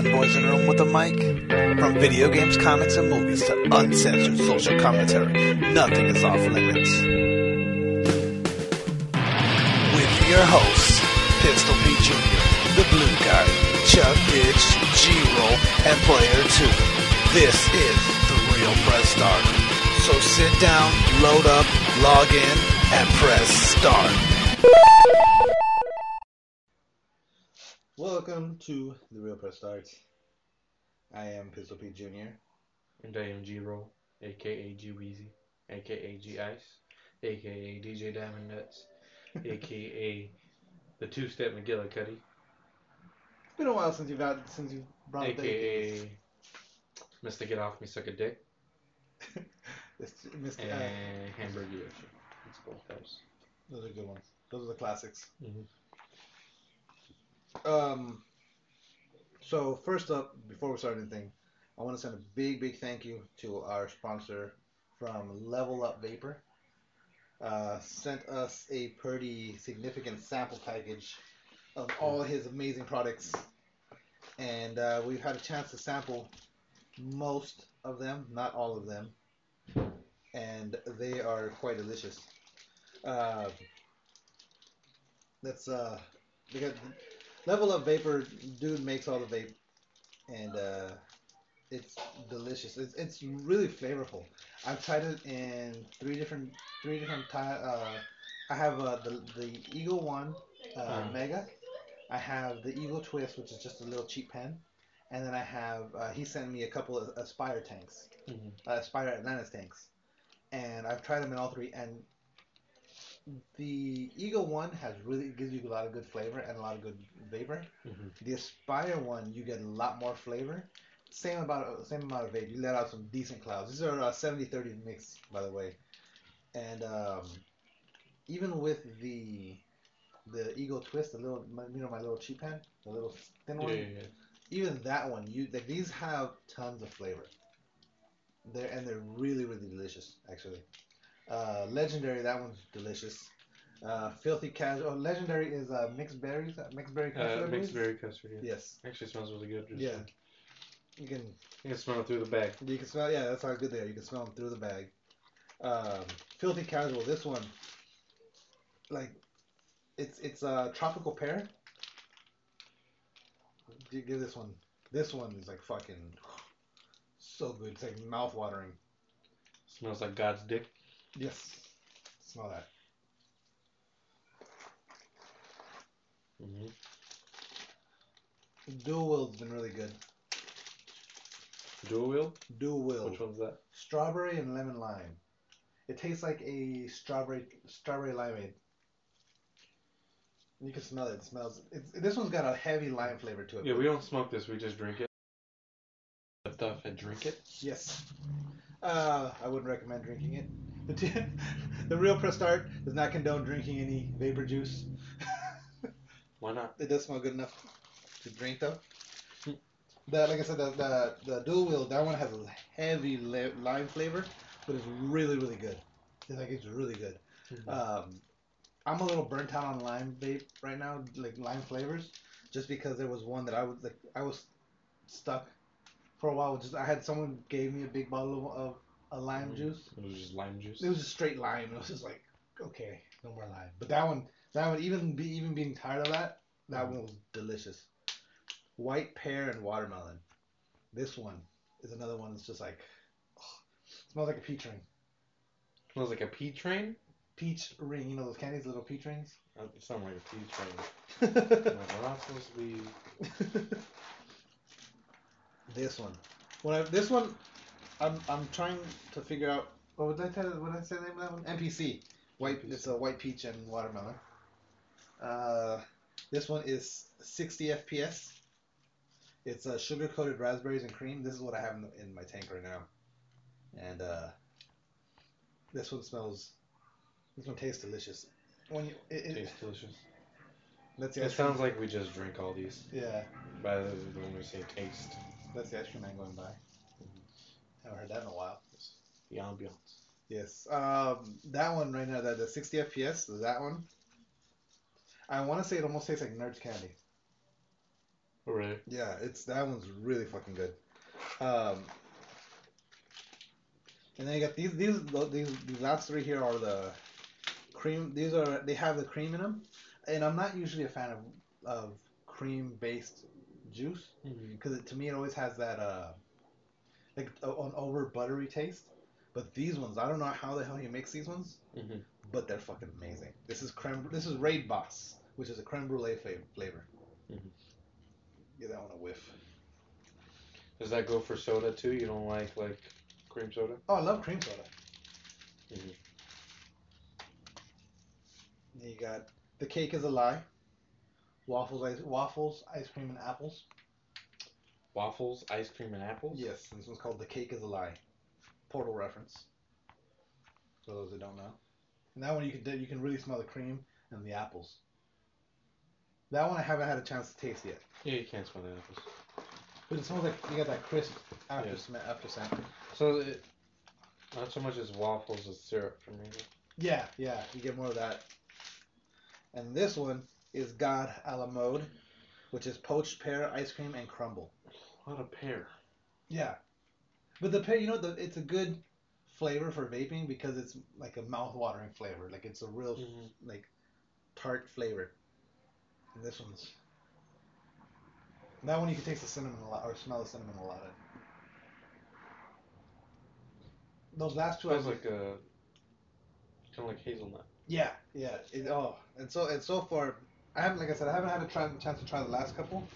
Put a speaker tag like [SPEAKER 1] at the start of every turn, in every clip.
[SPEAKER 1] fanboys in a room with a mic? From video games, comics, and movies to uncensored social commentary, nothing is off limits. With your hosts, Pistol Pete Jr., The Blue Guy, Chuck Bitch, G-Roll, and Player 2. This is The Real Press Start. So sit down, load up, log in, and press start.
[SPEAKER 2] To the Real Press Starts. I am Pistol Pete Jr.
[SPEAKER 3] And I am G Roll, aka G Weezy, aka G Ice, aka DJ Diamond Nuts, aka the two step McGillicuddy,
[SPEAKER 2] It's been a while since you've got since you brought up the
[SPEAKER 3] aka Mr. Get Off Me Suck a Dick,
[SPEAKER 2] Mr.
[SPEAKER 3] and
[SPEAKER 2] Uh,
[SPEAKER 3] Hamburger Yoshi. It's both those.
[SPEAKER 2] those are good ones. Those are the classics.
[SPEAKER 3] Mhm.
[SPEAKER 2] Um. So first up, before we start anything, I want to send a big, big thank you to our sponsor from Level Up Vapor. Uh, sent us a pretty significant sample package of all his amazing products, and uh, we've had a chance to sample most of them, not all of them, and they are quite delicious. Uh, that's uh, because Level Up Vapor dude makes all the vape, and uh, it's delicious. It's, it's really flavorful. I've tried it in three different three different ti- uh I have uh, the the Eagle One uh,
[SPEAKER 3] Uh-huh.
[SPEAKER 2] Mega. I have the Eagle Twist, which is just a little cheap pen, and then I have uh, he sent me a couple of Aspire tanks,
[SPEAKER 3] Mhm.
[SPEAKER 2] uh, Aspire Atlantis tanks, and I've tried them in all three. And the Eagle One has really gives you a lot of good flavor and a lot of good vapor.
[SPEAKER 3] Mhm.
[SPEAKER 2] The Aspire one, you get a lot more flavor. Same about same amount of vape. You let out some decent clouds. These are uh, 70-30 mix, by the way. And um, even with the the Eagle Twist, the little you know my little cheap pen, the little thin
[SPEAKER 3] Yeah,
[SPEAKER 2] one.
[SPEAKER 3] yeah, yeah.
[SPEAKER 2] Even that one, you like these have tons of flavor. They're and they're really really delicious actually. Uh, legendary, that one's delicious. Uh, filthy casual. Oh, legendary is uh, mixed berries, uh, mixed berry. custard,
[SPEAKER 3] Uh, mixed berry custard. Yeah.
[SPEAKER 2] Yes,
[SPEAKER 3] Actually, smells really good. Just,
[SPEAKER 2] Yeah.
[SPEAKER 3] uh,
[SPEAKER 2] you can
[SPEAKER 3] You can smell it through the bag.
[SPEAKER 2] You can smell, yeah, that's how good they are. You can smell them through the bag. Um, filthy casual. This one, like, it's it's a tropical pear. Gi- Give this one. This one is like fucking so good. It's like mouth watering.
[SPEAKER 3] Smells like God's dick.
[SPEAKER 2] Yes, smell that.
[SPEAKER 3] hmm
[SPEAKER 2] Dual Wield's been really good.
[SPEAKER 3] Dual wield.
[SPEAKER 2] Dual Wield.
[SPEAKER 3] Which one's that?
[SPEAKER 2] Strawberry and lemon lime. It tastes like a strawberry strawberry limeade. You can smell it. It smells. It's, this one's got a heavy lime flavor to it.
[SPEAKER 3] Yeah, we don't smoke this. We just drink it. Stuff and drink it.
[SPEAKER 2] Yes. Uh, I wouldn't recommend drinking it. The, the real press start does not condone drinking any vapor juice.
[SPEAKER 3] Why not?
[SPEAKER 2] It does smell good enough to drink though. The, like I said, the, the, the dual wield, that one has a heavy li- lime flavor, but it's really, really good. It's like it's really good. Um, I'm a little burnt out on lime vape right now, like lime flavors, just because there was one that I was like I was stuck for a while. Just I had someone gave me a big bottle of, of a lime
[SPEAKER 3] Mm.
[SPEAKER 2] juice.
[SPEAKER 3] It was just lime juice.
[SPEAKER 2] It was just straight lime. It was just like okay, no more lime. But that one, that one, even be even being tired of that, that one was delicious. White pear and watermelon. This one is another one that's just like smells like a peach ring.
[SPEAKER 3] smells like a peach ring.
[SPEAKER 2] Peach ring, you know those candies, little peach rings.
[SPEAKER 3] Uh, It sounds like a pea train. I'm like, we're not supposed to be.
[SPEAKER 2] this one. When I, this one, I'm I'm trying to figure out. What did I tell? What did I say the name of that one? NPC. White.
[SPEAKER 3] NPC.
[SPEAKER 2] It's a white peach and watermelon. Uh, this one is 60 FPS. It's uh, sugar coated raspberries and cream. This is what I have in, the, in my tank right now. And uh, this one smells. This one tastes delicious. When you, it, it,
[SPEAKER 3] Tastes delicious.
[SPEAKER 2] that's the
[SPEAKER 3] It
[SPEAKER 2] ice cream.
[SPEAKER 3] sounds like we just drink all these.
[SPEAKER 2] Yeah,
[SPEAKER 3] By the when we say taste,
[SPEAKER 2] that's the ice cream man going by. I haven't heard that in a while.
[SPEAKER 3] the ambiance.
[SPEAKER 2] Yes. Um, that one right now, that the 60 FPS, that one. I want to say it almost tastes like Nerds candy.
[SPEAKER 3] Oh, really?
[SPEAKER 2] Yeah, it's that one's really fucking good. Um, and then you got these these these these last three here are the cream. These are they have the cream in them, and I'm not usually a fan of of cream based juice
[SPEAKER 3] Mm-hmm.
[SPEAKER 2] because to me it always has that uh like an over buttery taste. But these ones, I don't know how the hell he makes these ones,
[SPEAKER 3] Mm-hmm.
[SPEAKER 2] but they're fucking amazing. This is creme. This is Raid Boss, which is a creme brulee flavor. flavor.
[SPEAKER 3] Mhm.
[SPEAKER 2] Give that one a whiff.
[SPEAKER 3] Does that go for soda too? You don't like like cream soda?
[SPEAKER 2] Oh, I love cream soda.
[SPEAKER 3] Mhm.
[SPEAKER 2] You got the cake is a lie. Waffles, ice, waffles, ice cream, and apples.
[SPEAKER 3] Waffles, ice cream, and apples.
[SPEAKER 2] Yes, this one's called the cake is a lie. Portal reference. For those that don't know. And that one you can you can really smell the cream and the apples. That one I haven't had a chance to taste yet,
[SPEAKER 3] Yeah, you can't smell the apples.
[SPEAKER 2] but it smells like you got that crisp after
[SPEAKER 3] Yeah.
[SPEAKER 2] sm- after scent.
[SPEAKER 3] So it, not so much as waffles as syrup for me.
[SPEAKER 2] Yeah, yeah, you get more of that. And this one is God a la mode, which is poached pear, ice cream, and crumble.
[SPEAKER 3] What a pear.
[SPEAKER 2] Yeah, but the pear, you know, the, it's a good flavor for vaping because it's like a mouth-watering flavor. Like it's a real
[SPEAKER 3] Mhm.
[SPEAKER 2] like tart flavor. And this one's that one you can taste the cinnamon a lot or smell the cinnamon a lot. In. Those last two, I
[SPEAKER 3] Smells like a kind of like hazelnut.
[SPEAKER 2] Yeah, yeah. It, oh, and so and so far, I haven't, like I said, I haven't had a try, chance to try the last couple.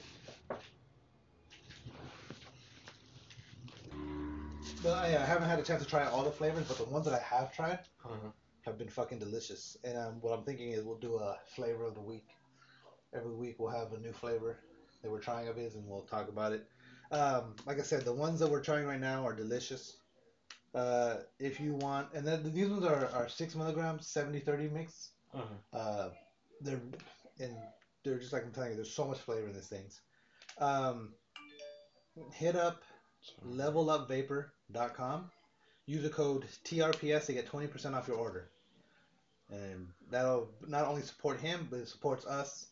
[SPEAKER 2] I, I haven't had a chance to try all the flavors, but the ones that I have tried
[SPEAKER 3] Uh-huh.
[SPEAKER 2] have been fucking delicious. And um, what I'm thinking is we'll do a flavor of the week. Every week we'll have a new flavor that we're trying of his, and we'll talk about it. Um, like I said, the ones that we're trying right now are delicious. Uh, if you want, and then these ones are, are six milligrams, 70-30 mix.
[SPEAKER 3] Uh-huh.
[SPEAKER 2] Uh, they're and they're just like I'm telling you, there's so much flavor in these things. Um, hit up levelupvapor.com. Use the code TRPS to get 20% off your order. And that'll not only support him, but it supports us.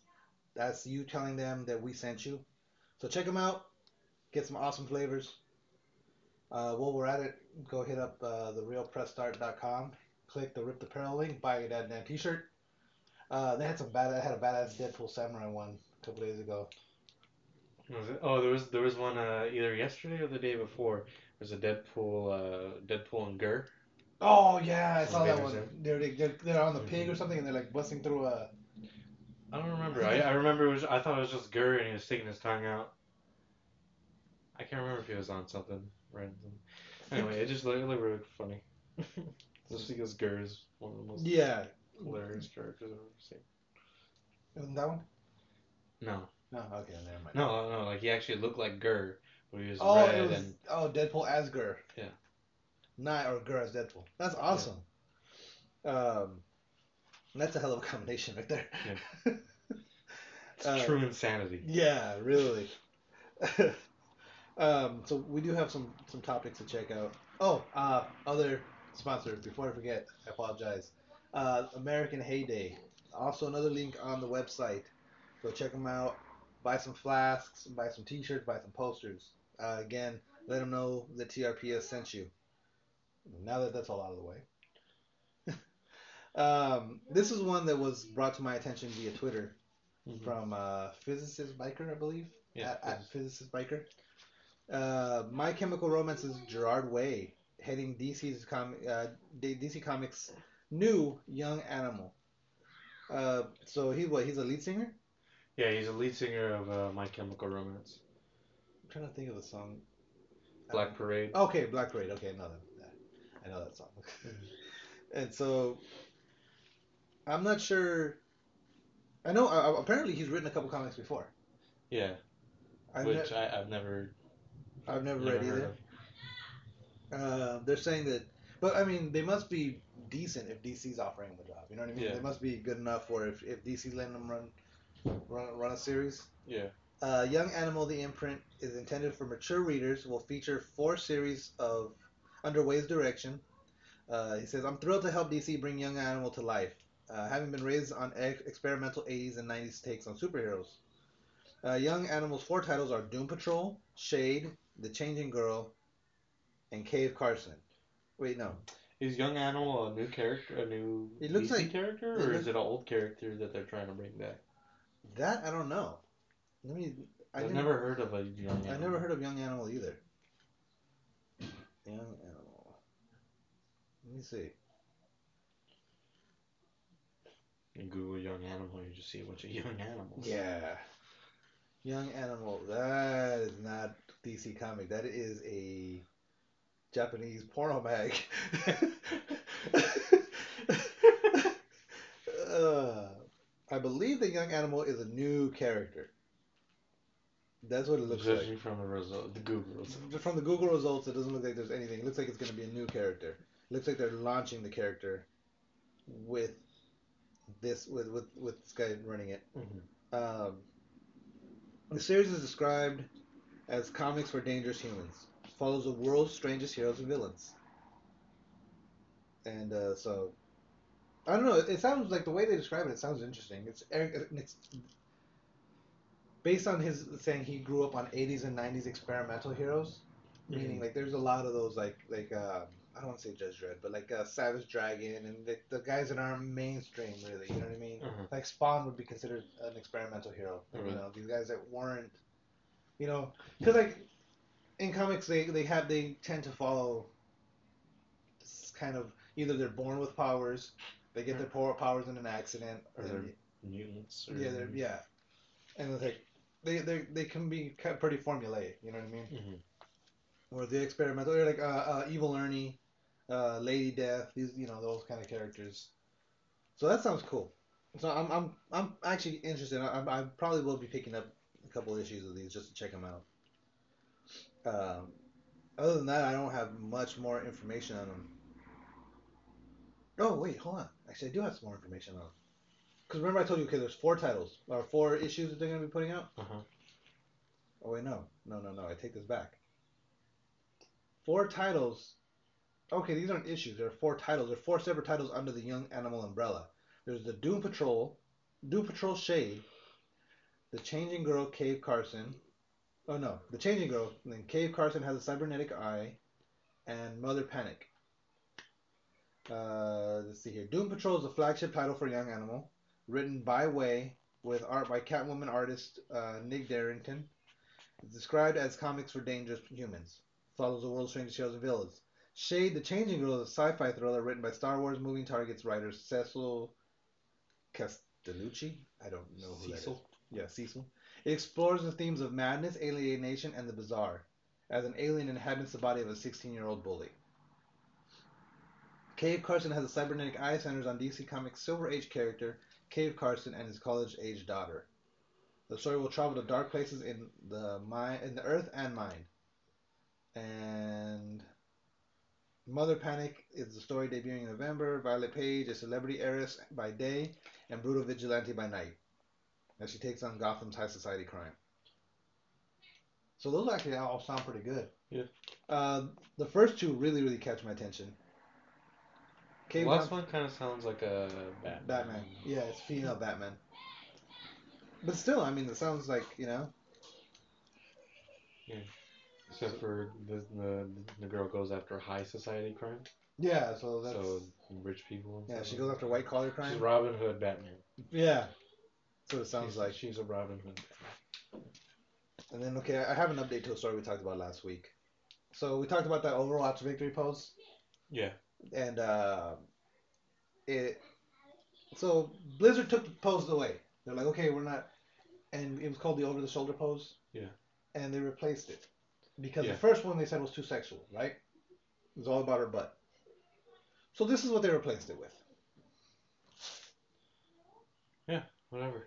[SPEAKER 2] That's you telling them that we sent you. So check them out. Get some awesome flavors. Uh, while we're at it, go hit up uh, therealpressstart.com. Click the RIPT Apparel link. Buy that damn t-shirt. Uh, they had some bad. I had a badass Deadpool Samurai one a couple days ago.
[SPEAKER 3] Was it? Oh, there was there was one uh, either yesterday or the day before. There's a Deadpool, uh, Deadpool and Gir.
[SPEAKER 2] Oh yeah, I saw that one. They're, they're they're on the pig or something, and they're like busting through a.
[SPEAKER 3] I don't remember. I, I remember it was. I thought it was just Gir and he was sticking his tongue out. I can't remember if he was on something random. Anyway, it just looked, it looked really funny. just because Gir is one of the most
[SPEAKER 2] Yeah,
[SPEAKER 3] hilarious characters I've ever seen.
[SPEAKER 2] Isn't that one?
[SPEAKER 3] No,
[SPEAKER 2] No, okay, never mind.
[SPEAKER 3] no, no. Like he actually looked like Gir, but he was
[SPEAKER 2] Oh,
[SPEAKER 3] red
[SPEAKER 2] was
[SPEAKER 3] and
[SPEAKER 2] oh Deadpool as Gir.
[SPEAKER 3] Yeah.
[SPEAKER 2] Not or Gir as Deadpool. That's awesome. Um, that's a hell of a combination right there.
[SPEAKER 3] it's
[SPEAKER 2] Uh,
[SPEAKER 3] true insanity.
[SPEAKER 2] Yeah, really. um, so we do have some some topics to check out. Oh, uh, other sponsor. Before I forget, I apologize. Uh, American Heyday. Also another link on the website. Go check them out. Buy some flasks. Buy some T-shirts. Buy some posters. Uh, again, let them know that TRPS sent you. Now that that's all out of the way. um, this is one that was brought to my attention via Twitter
[SPEAKER 3] Mhm.
[SPEAKER 2] from uh, Physicist Biker, I believe.
[SPEAKER 3] Yeah,
[SPEAKER 2] at, at Physicist Biker. Uh, My Chemical Romance is Gerard Way heading DC's com- uh, DC Comics' new Young Animal. Uh, so he what? He's a lead singer.
[SPEAKER 3] Yeah, he's a lead singer of uh, My Chemical Romance.
[SPEAKER 2] I'm trying to think of the song.
[SPEAKER 3] Black Parade.
[SPEAKER 2] Okay, Black Parade. Okay, I know that. I know that song. and so, I'm not sure. I know. Uh, apparently, he's written a couple comics before.
[SPEAKER 3] Yeah,
[SPEAKER 2] I've,
[SPEAKER 3] which
[SPEAKER 2] ne-
[SPEAKER 3] I, I've never,
[SPEAKER 2] I've never,
[SPEAKER 3] never
[SPEAKER 2] read either. Uh, they're saying that, but I mean, they must be decent if DC's offering them a job. You know what I mean?
[SPEAKER 3] Yeah.
[SPEAKER 2] They must be good enough for if, if DC's letting them run, run, run a series.
[SPEAKER 3] Yeah.
[SPEAKER 2] Uh, Young Animal, the imprint, is intended for mature readers. Will feature four series of under Way's direction. Uh, he says, "I'm thrilled to help DC bring Young Animal to life, uh, having been raised on ex- experimental 80s and 90s takes on superheroes. Uh, Young Animal's four titles are Doom Patrol, Shade, The Changing Girl, and Cave Carson. Wait, no.
[SPEAKER 3] Is Young Animal a new character, a new
[SPEAKER 2] It looks
[SPEAKER 3] DC
[SPEAKER 2] like-
[SPEAKER 3] character,
[SPEAKER 2] it
[SPEAKER 3] or
[SPEAKER 2] looks-
[SPEAKER 3] is it an old character that they're trying to bring back?
[SPEAKER 2] That I don't know. Let me. I
[SPEAKER 3] I've
[SPEAKER 2] didn't-
[SPEAKER 3] never heard of a Young Animal.
[SPEAKER 2] I never heard of Young Animal either. Young Animal. Let me see.
[SPEAKER 3] You Google Young Animal, you just see a bunch of young animals.
[SPEAKER 2] Yeah. Young Animal. That is not DC comic. That is a Japanese porno mag. uh, I believe the Young Animal is a new character. That's what it looks like.
[SPEAKER 3] Judging from the result, the Google results.
[SPEAKER 2] From the Google results, it doesn't look like there's anything. It looks like it's going to be a new character. It looks like they're launching the character with this with with, with this guy running it.
[SPEAKER 3] Mhm.
[SPEAKER 2] Um, the series is described as comics for dangerous humans. Follows the world's strangest heroes and villains. And uh, so, I don't know. It, sounds like the way they describe it. It sounds interesting. It's it's based on his saying he grew up on 80s and 90s experimental heroes. Meaning, like, there's a lot of those, like, like uh, I don't want to say Judge Dredd, but like uh, Savage Dragon and the, the guys that aren't mainstream, really. You know what I mean?
[SPEAKER 3] Mhm.
[SPEAKER 2] Like Spawn would be considered an experimental hero. You know, these guys that weren't, you know, because like in comics they they have they tend to follow this kind of either they're born with powers, they get their power powers in an accident,
[SPEAKER 3] Or they're mutants. Or...
[SPEAKER 2] yeah, they're, yeah, and it's like they they they can be pretty formulaic. You know what I mean?
[SPEAKER 3] Mhm.
[SPEAKER 2] Or the experimental, or like uh, uh, Evil Ernie, uh, Lady Death, these you know those kind of characters. So that sounds cool. So I'm I'm I'm actually interested. I, I I probably will be picking up a couple issues of these just to check them out. Um, other than that, I don't have much more information on them. Oh wait, hold on. Actually, I do have some more information on. Because remember I told you, okay, there's four titles or four issues that they're gonna be putting out.
[SPEAKER 3] Uh-huh.
[SPEAKER 2] Oh wait, no, no, no, no. I take this back. Four titles. Okay, these aren't issues. There are four titles. There are four separate titles under the Young Animal umbrella. There's the Doom Patrol, Doom Patrol Shade, the Changing Girl Cave Carson. Oh no, the Changing Girl. And then Cave Carson has a cybernetic eye, and Mother Panic. Uh, let's see here. Doom Patrol is the flagship title for Young Animal, written by Way with art by Catwoman artist uh, Nick Derington. It's described as comics for dangerous humans. Follows the world's strangest heroes and villains. Shade, the Changing Girl, is a sci-fi thriller written by Star Wars Moving Targets writer Cecil Castellucci. I don't know who that is.
[SPEAKER 3] Cecil.
[SPEAKER 2] Yeah, Cecil. It explores the themes of madness, alienation, and the bizarre, as an alien inhabits the body of a 16-year-old bully. Cave Carson has a cybernetic eye centers on DC Comics' Silver Age character Cave Carson and his college-age daughter. The story will travel to dark places in the mind, in the Earth and mind. And Mother Panic is the story debuting in November. Violet Paige, a celebrity heiress by day, and brutal vigilante by night, as she takes on Gotham's high society crime. So those actually all sound pretty good.
[SPEAKER 3] Yeah.
[SPEAKER 2] Uh, the first two really, really catch my attention.
[SPEAKER 3] The last one kind of sounds like a Batman.
[SPEAKER 2] Batman. Yeah, it's female Batman. But still, I mean, it sounds like you know. Yeah.
[SPEAKER 3] Except for the, the the girl goes after high society crime,
[SPEAKER 2] Yeah, so that's
[SPEAKER 3] so rich people.
[SPEAKER 2] Yeah. She goes after white collar crime.
[SPEAKER 3] She's Robin Hood Batman.
[SPEAKER 2] Yeah. So it sounds
[SPEAKER 3] she's,
[SPEAKER 2] like.
[SPEAKER 3] she's a Robin Hood.
[SPEAKER 2] And then okay, I have an update to a story we talked about last week. So we talked about that Overwatch victory pose,
[SPEAKER 3] Yeah.
[SPEAKER 2] And uh, it. So Blizzard took the pose away. They're like, okay, we're not, and it was called the over the shoulder pose.
[SPEAKER 3] Yeah.
[SPEAKER 2] And they replaced it because
[SPEAKER 3] Yeah.
[SPEAKER 2] the first one they said was too sexual, right? It was all about her butt. So this is what they replaced it with.
[SPEAKER 3] Yeah, whatever.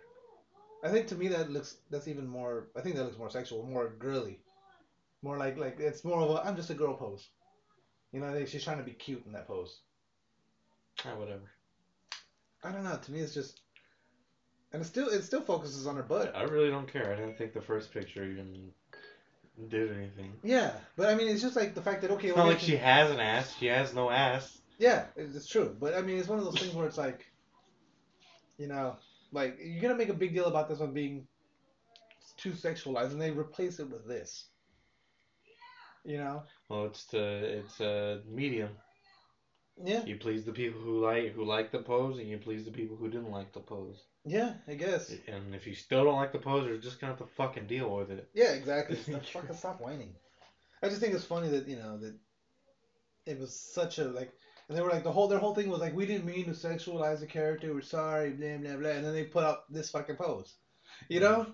[SPEAKER 2] I think to me that looks that's even more. I think that looks more sexual, more girly, more like like it's more of a I'm just a girl pose. You know, I think she's trying to be cute in that pose.
[SPEAKER 3] Ah, whatever.
[SPEAKER 2] I don't know. To me, it's just, and it still it still focuses on her butt.
[SPEAKER 3] I really don't care. I didn't think the first picture even did anything.
[SPEAKER 2] Yeah, but I mean, it's just like the fact that okay,
[SPEAKER 3] It's
[SPEAKER 2] well,
[SPEAKER 3] not like
[SPEAKER 2] can-
[SPEAKER 3] she has an ass. She has no ass.
[SPEAKER 2] Yeah, it's it's true. But I mean, it's one of those things where it's like, you know, like you're gonna make a big deal about this one being too sexualized, and they replace it with this. You know?
[SPEAKER 3] Well, it's the it's a medium.
[SPEAKER 2] Yeah.
[SPEAKER 3] You please the people who like who like the pose, and you please the people who didn't like the pose.
[SPEAKER 2] Yeah, I guess.
[SPEAKER 3] And if you still don't like the pose, you're just gonna have to fucking deal with it.
[SPEAKER 2] Yeah, exactly. Stop, fucking stop whining. I just think it's funny that you know that it was such a like, and they were like the whole their whole thing was like we didn't mean to sexualize the character. We're sorry, blah blah blah, and then they put up this fucking pose, you know.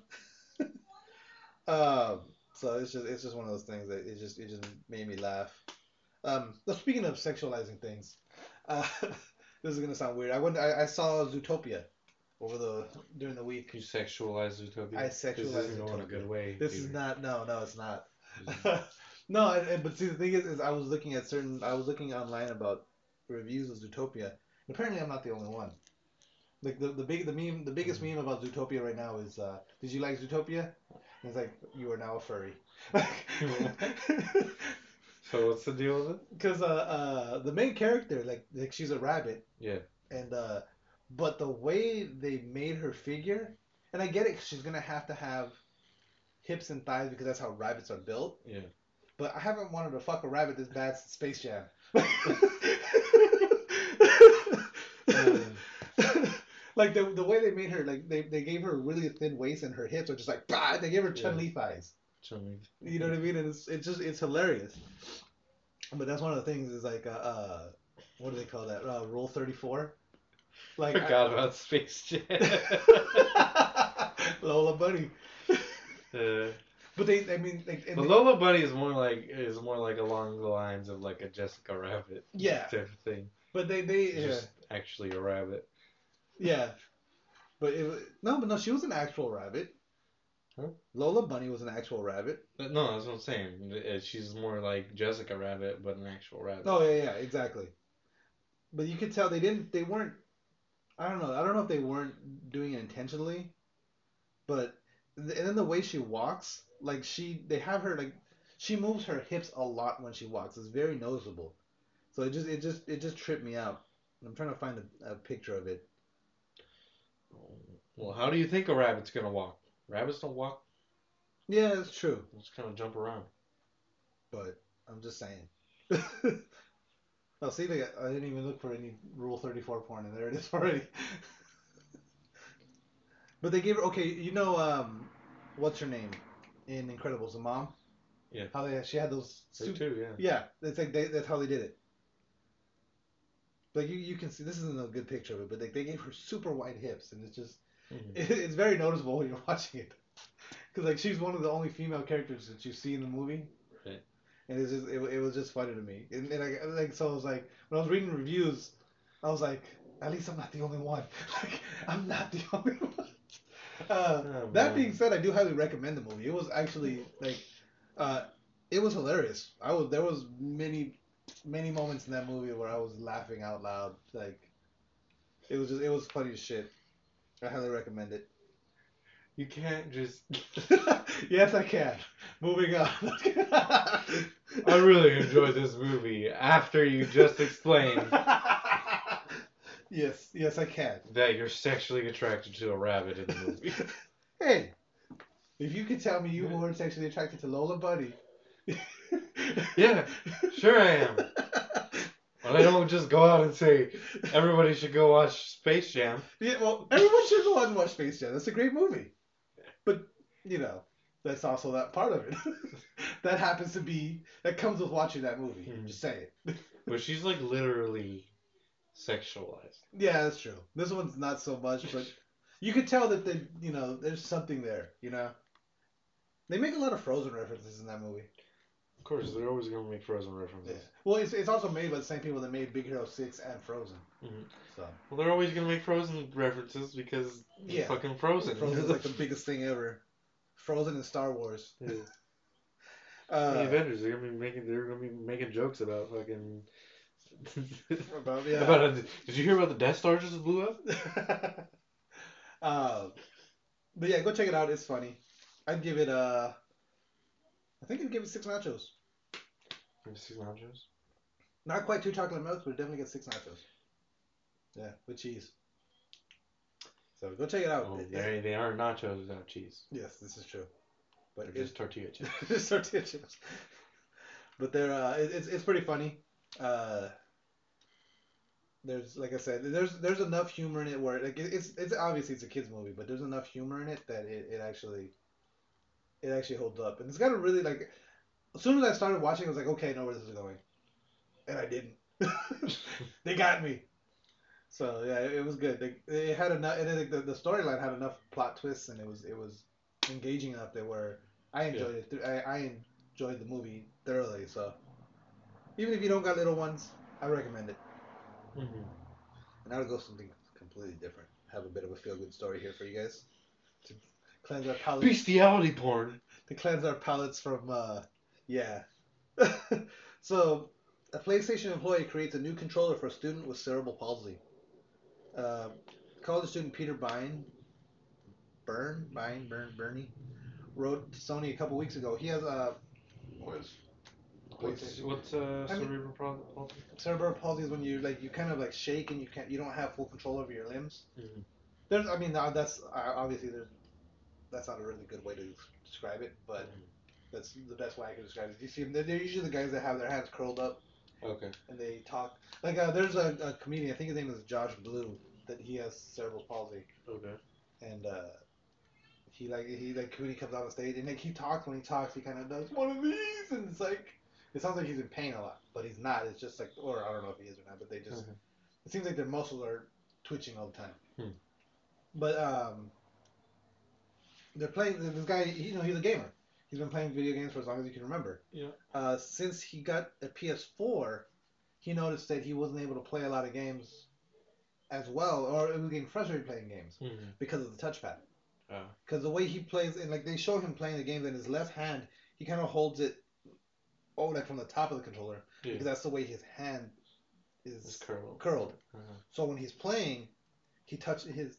[SPEAKER 2] um. So it's just it's just one of those things that it just it just made me laugh. Um. Speaking of sexualizing things, uh, this is gonna sound weird. I went I, I saw Zootopia over the during the week.
[SPEAKER 3] You sexualize Zootopia.
[SPEAKER 2] I
[SPEAKER 3] This
[SPEAKER 2] sexualize
[SPEAKER 3] isn't going a good way.
[SPEAKER 2] This
[SPEAKER 3] Peter.
[SPEAKER 2] is not no no it's not. No, but see the thing is, is I was looking at certain, I was looking online about reviews of Zootopia. And apparently, I'm not the only one. Like the the big the meme, the biggest meme about Zootopia right now is, uh, did you like Zootopia? And it's like you are now a furry.
[SPEAKER 3] So what's the deal with it?
[SPEAKER 2] Because uh, uh, the main character, like like she's a rabbit,
[SPEAKER 3] Yeah.
[SPEAKER 2] and uh, but the way they made her figure, and I get it, she's gonna have to have hips and thighs because that's how rabbits are built.
[SPEAKER 3] Yeah.
[SPEAKER 2] But I haven't wanted to fuck a rabbit this bad since Space Jam. like the the way they made her, like they, they gave her a really thin waist and her hips are just like bah! They gave her Chun Li thighs.
[SPEAKER 3] Chun-Li.
[SPEAKER 2] You know what I mean? And it's it's just it's hilarious. But that's one of the things is like uh, uh what do they call that? Uh, Rule thirty four. Like
[SPEAKER 3] Forgot about Space Jam.
[SPEAKER 2] Lola Bunny.
[SPEAKER 3] Uh,
[SPEAKER 2] But they, I mean, like,
[SPEAKER 3] the
[SPEAKER 2] they-
[SPEAKER 3] Lola Bunny is more like is more like along the lines of like a Jessica Rabbit
[SPEAKER 2] yeah.
[SPEAKER 3] type of thing.
[SPEAKER 2] But they, they,
[SPEAKER 3] just actually a rabbit.
[SPEAKER 2] Yeah. But it, wa- no, but no, she was an actual rabbit.
[SPEAKER 3] Huh?
[SPEAKER 2] Lola Bunny was an actual rabbit.
[SPEAKER 3] But No, that's what I'm saying. Uh, She's more like Jessica Rabbit, but an actual rabbit.
[SPEAKER 2] Oh yeah, yeah, exactly. But you could tell they didn't, they weren't. I don't know. I don't know if they weren't doing it intentionally, but and then the way she walks, like she, they have her like she moves her hips a lot when she walks. It's very noticeable. So it just, it just, it just tripped me out. I'm trying to find a, a picture of it.
[SPEAKER 3] Well, how do you think a rabbit's gonna walk? Rabbits don't walk.
[SPEAKER 2] Yeah, it's true.
[SPEAKER 3] They just kind of jump around.
[SPEAKER 2] but I'm just saying. oh, see, got, I didn't even look for any Rule 34 porn, and there it is already. but they gave her okay. You know, um, what's her name in Incredibles? The mom.
[SPEAKER 3] Yeah.
[SPEAKER 2] How they she had those.
[SPEAKER 3] They too, yeah.
[SPEAKER 2] yeah, it's like they, that's how they did it. Like you, you can see this isn't a good picture of it, but like they gave her super wide hips, and it's just
[SPEAKER 3] Mhm.
[SPEAKER 2] it, it's very noticeable when you're watching it, because like she's one of the only female characters that you see in the movie,
[SPEAKER 3] Right.
[SPEAKER 2] and it's just it, it was just funny to me, and, and I, like so I was like when I was reading reviews, I was like at least I'm not the only one, like I'm not the only one. Uh,
[SPEAKER 3] Oh,
[SPEAKER 2] that being said, I do highly recommend the movie. It was actually like, uh, it was hilarious. I was there was many many moments in that movie where I was laughing out loud. Like, it was just it was funny as shit. I highly recommend it.
[SPEAKER 3] You can't just.
[SPEAKER 2] yes, I can. Moving on.
[SPEAKER 3] I really enjoyed this movie after you just explained
[SPEAKER 2] yes, yes, I can.
[SPEAKER 3] that you're sexually attracted to a rabbit in the movie.
[SPEAKER 2] Hey, if you could tell me you weren't sexually attracted to Lola Bunny.
[SPEAKER 3] Yeah, sure I am. I don't just go out and say everybody should go watch Space Jam.
[SPEAKER 2] Yeah, well, everyone should go out and watch Space Jam. That's a great movie. But, you know, that's also that part of it. that happens to be, that comes with watching that movie.
[SPEAKER 3] Mhm.
[SPEAKER 2] Just say it.
[SPEAKER 3] But she's like literally sexualized.
[SPEAKER 2] Yeah, that's true. This one's not so much, but you could tell that, the, you know, there's something there, you know? They make a lot of Frozen references in that movie.
[SPEAKER 3] Of course, they're always gonna make Frozen references. Yeah.
[SPEAKER 2] Well, it's, it's also made by the same people that made Big Hero 6 and Frozen.
[SPEAKER 3] Mm-hmm.
[SPEAKER 2] So,
[SPEAKER 3] Well, they're always gonna make Frozen references because
[SPEAKER 2] Yeah.
[SPEAKER 3] fucking Frozen.
[SPEAKER 2] Frozen's like the biggest thing ever. Frozen and Star Wars.
[SPEAKER 3] Yeah.
[SPEAKER 2] Uh,
[SPEAKER 3] the Avengers, they're gonna be making they're gonna be making jokes about fucking
[SPEAKER 2] about, yeah.
[SPEAKER 3] about a, did you hear about the Death Star just blew up?
[SPEAKER 2] uh, but yeah, go check it out. It's funny. I'd give it uh I think I'd give it six nachos.
[SPEAKER 3] Six nachos.
[SPEAKER 2] Not quite two chocolate milks, but definitely get six nachos. Yeah, with cheese. So go check it out.
[SPEAKER 3] Oh,
[SPEAKER 2] It-
[SPEAKER 3] they they aren't nachos without cheese.
[SPEAKER 2] yes, this is true. but
[SPEAKER 3] They're
[SPEAKER 2] it's
[SPEAKER 3] just tortilla chips.
[SPEAKER 2] just tortilla chips. But they're uh, it, it's it's pretty funny. Uh, there's like I said, there's there's enough humor in it where like it, it's it's obviously it's a kids movie, but there's enough humor in it that it, it actually it actually holds up, and it's got a really like. As soon as I started watching, I was like, okay, I know where this is going, and I didn't. they got me. So yeah, it, it was good. They, it had enough, and it, the, the storyline had enough plot twists, and it was it was engaging enough that were I enjoyed it. Th- I, I enjoyed the movie thoroughly. So even if you don't got little ones, I recommend it.
[SPEAKER 3] Mhm.
[SPEAKER 2] And I would go something completely different. Have a bit of a feel good story here for you guys to cleanse our palates.
[SPEAKER 3] Bestiality porn.
[SPEAKER 2] To cleanse our palates from uh, yeah. so a PlayStation employee creates a new controller for a student with cerebral palsy. Uh, college student Peter Byrne, Byrne, Byrne, Byrne, Bernie, wrote to Sony a couple weeks ago. He has a what is
[SPEAKER 3] What's what's uh,
[SPEAKER 2] I mean-
[SPEAKER 3] cerebral palsy? palsy?
[SPEAKER 2] cerebral palsy is when you like you kind of like shake and you can't you don't have full control over your limbs.
[SPEAKER 3] Mhm.
[SPEAKER 2] There's I mean that's uh, obviously there's that's not a really good way to describe it, but
[SPEAKER 3] Mhm.
[SPEAKER 2] that's the best way I can describe it. You see them they're, they're usually the guys that have their hands curled up
[SPEAKER 3] Okay.
[SPEAKER 2] and they talk like uh, there's a, a comedian I think his name is Josh Blue that he has cerebral palsy
[SPEAKER 3] Okay.
[SPEAKER 2] and uh, he like he like when he comes on the stage and like he talks when he talks he kind of does one of these and it's like it sounds like he's in pain a lot but he's not it's just like or I don't know if he is or not but they just
[SPEAKER 3] Mhm.
[SPEAKER 2] it seems like their muscles are twitching all the time
[SPEAKER 3] Hmm.
[SPEAKER 2] but um they're playing this guy you know he's a gamer he's been playing video games for as long as you can remember
[SPEAKER 3] Yeah.
[SPEAKER 2] uh, since he got a PS4 he noticed that he wasn't able to play a lot of games as well or it was getting frustrated playing games
[SPEAKER 3] Mm-hmm.
[SPEAKER 2] because of the touchpad
[SPEAKER 3] Uh,
[SPEAKER 2] because the way he plays, and like they show him playing the game, in his left hand, he kind of holds it, oh, like from the top of the controller,
[SPEAKER 3] yeah.
[SPEAKER 2] because that's the way his hand
[SPEAKER 3] It's
[SPEAKER 2] is
[SPEAKER 3] curled.
[SPEAKER 2] curled.
[SPEAKER 3] Uh-huh.
[SPEAKER 2] So when he's playing, he touch his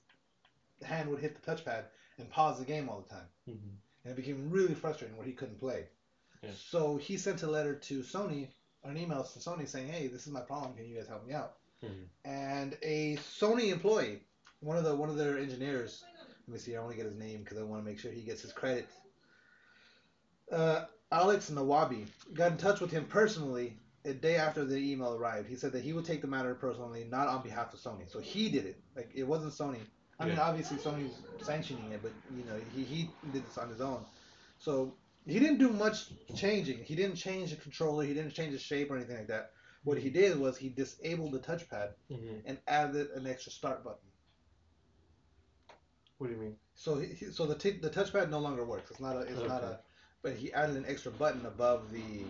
[SPEAKER 2] hand would hit the touchpad and pause the game all the time,
[SPEAKER 3] Mhm.
[SPEAKER 2] and it became really frustrating where he couldn't play.
[SPEAKER 3] Yeah.
[SPEAKER 2] So he sent a letter to Sony, or an email to Sony saying, "Hey, this is my problem. Can you guys help me out?"
[SPEAKER 3] Mhm.
[SPEAKER 2] And a Sony employee, one of the one of their engineers, let me see, I want to get his name because I want to make sure he gets his credit. Uh, Alex Nawabi got in touch with him personally a day after the email arrived. He said that he would take the matter personally, not on behalf of Sony. So he did it. Like it wasn't Sony. I mean,
[SPEAKER 3] Yeah.
[SPEAKER 2] obviously Sony's sanctioning it, but you know he he did this on his own. So he didn't do much changing. He didn't change the controller. He didn't change the shape or anything like that. What he did was he disabled the touchpad
[SPEAKER 3] Mhm.
[SPEAKER 2] and added an extra start button.
[SPEAKER 3] What do you mean?
[SPEAKER 2] So he, so the t- the touchpad no longer works. It's not a it's not a but he added an extra button above the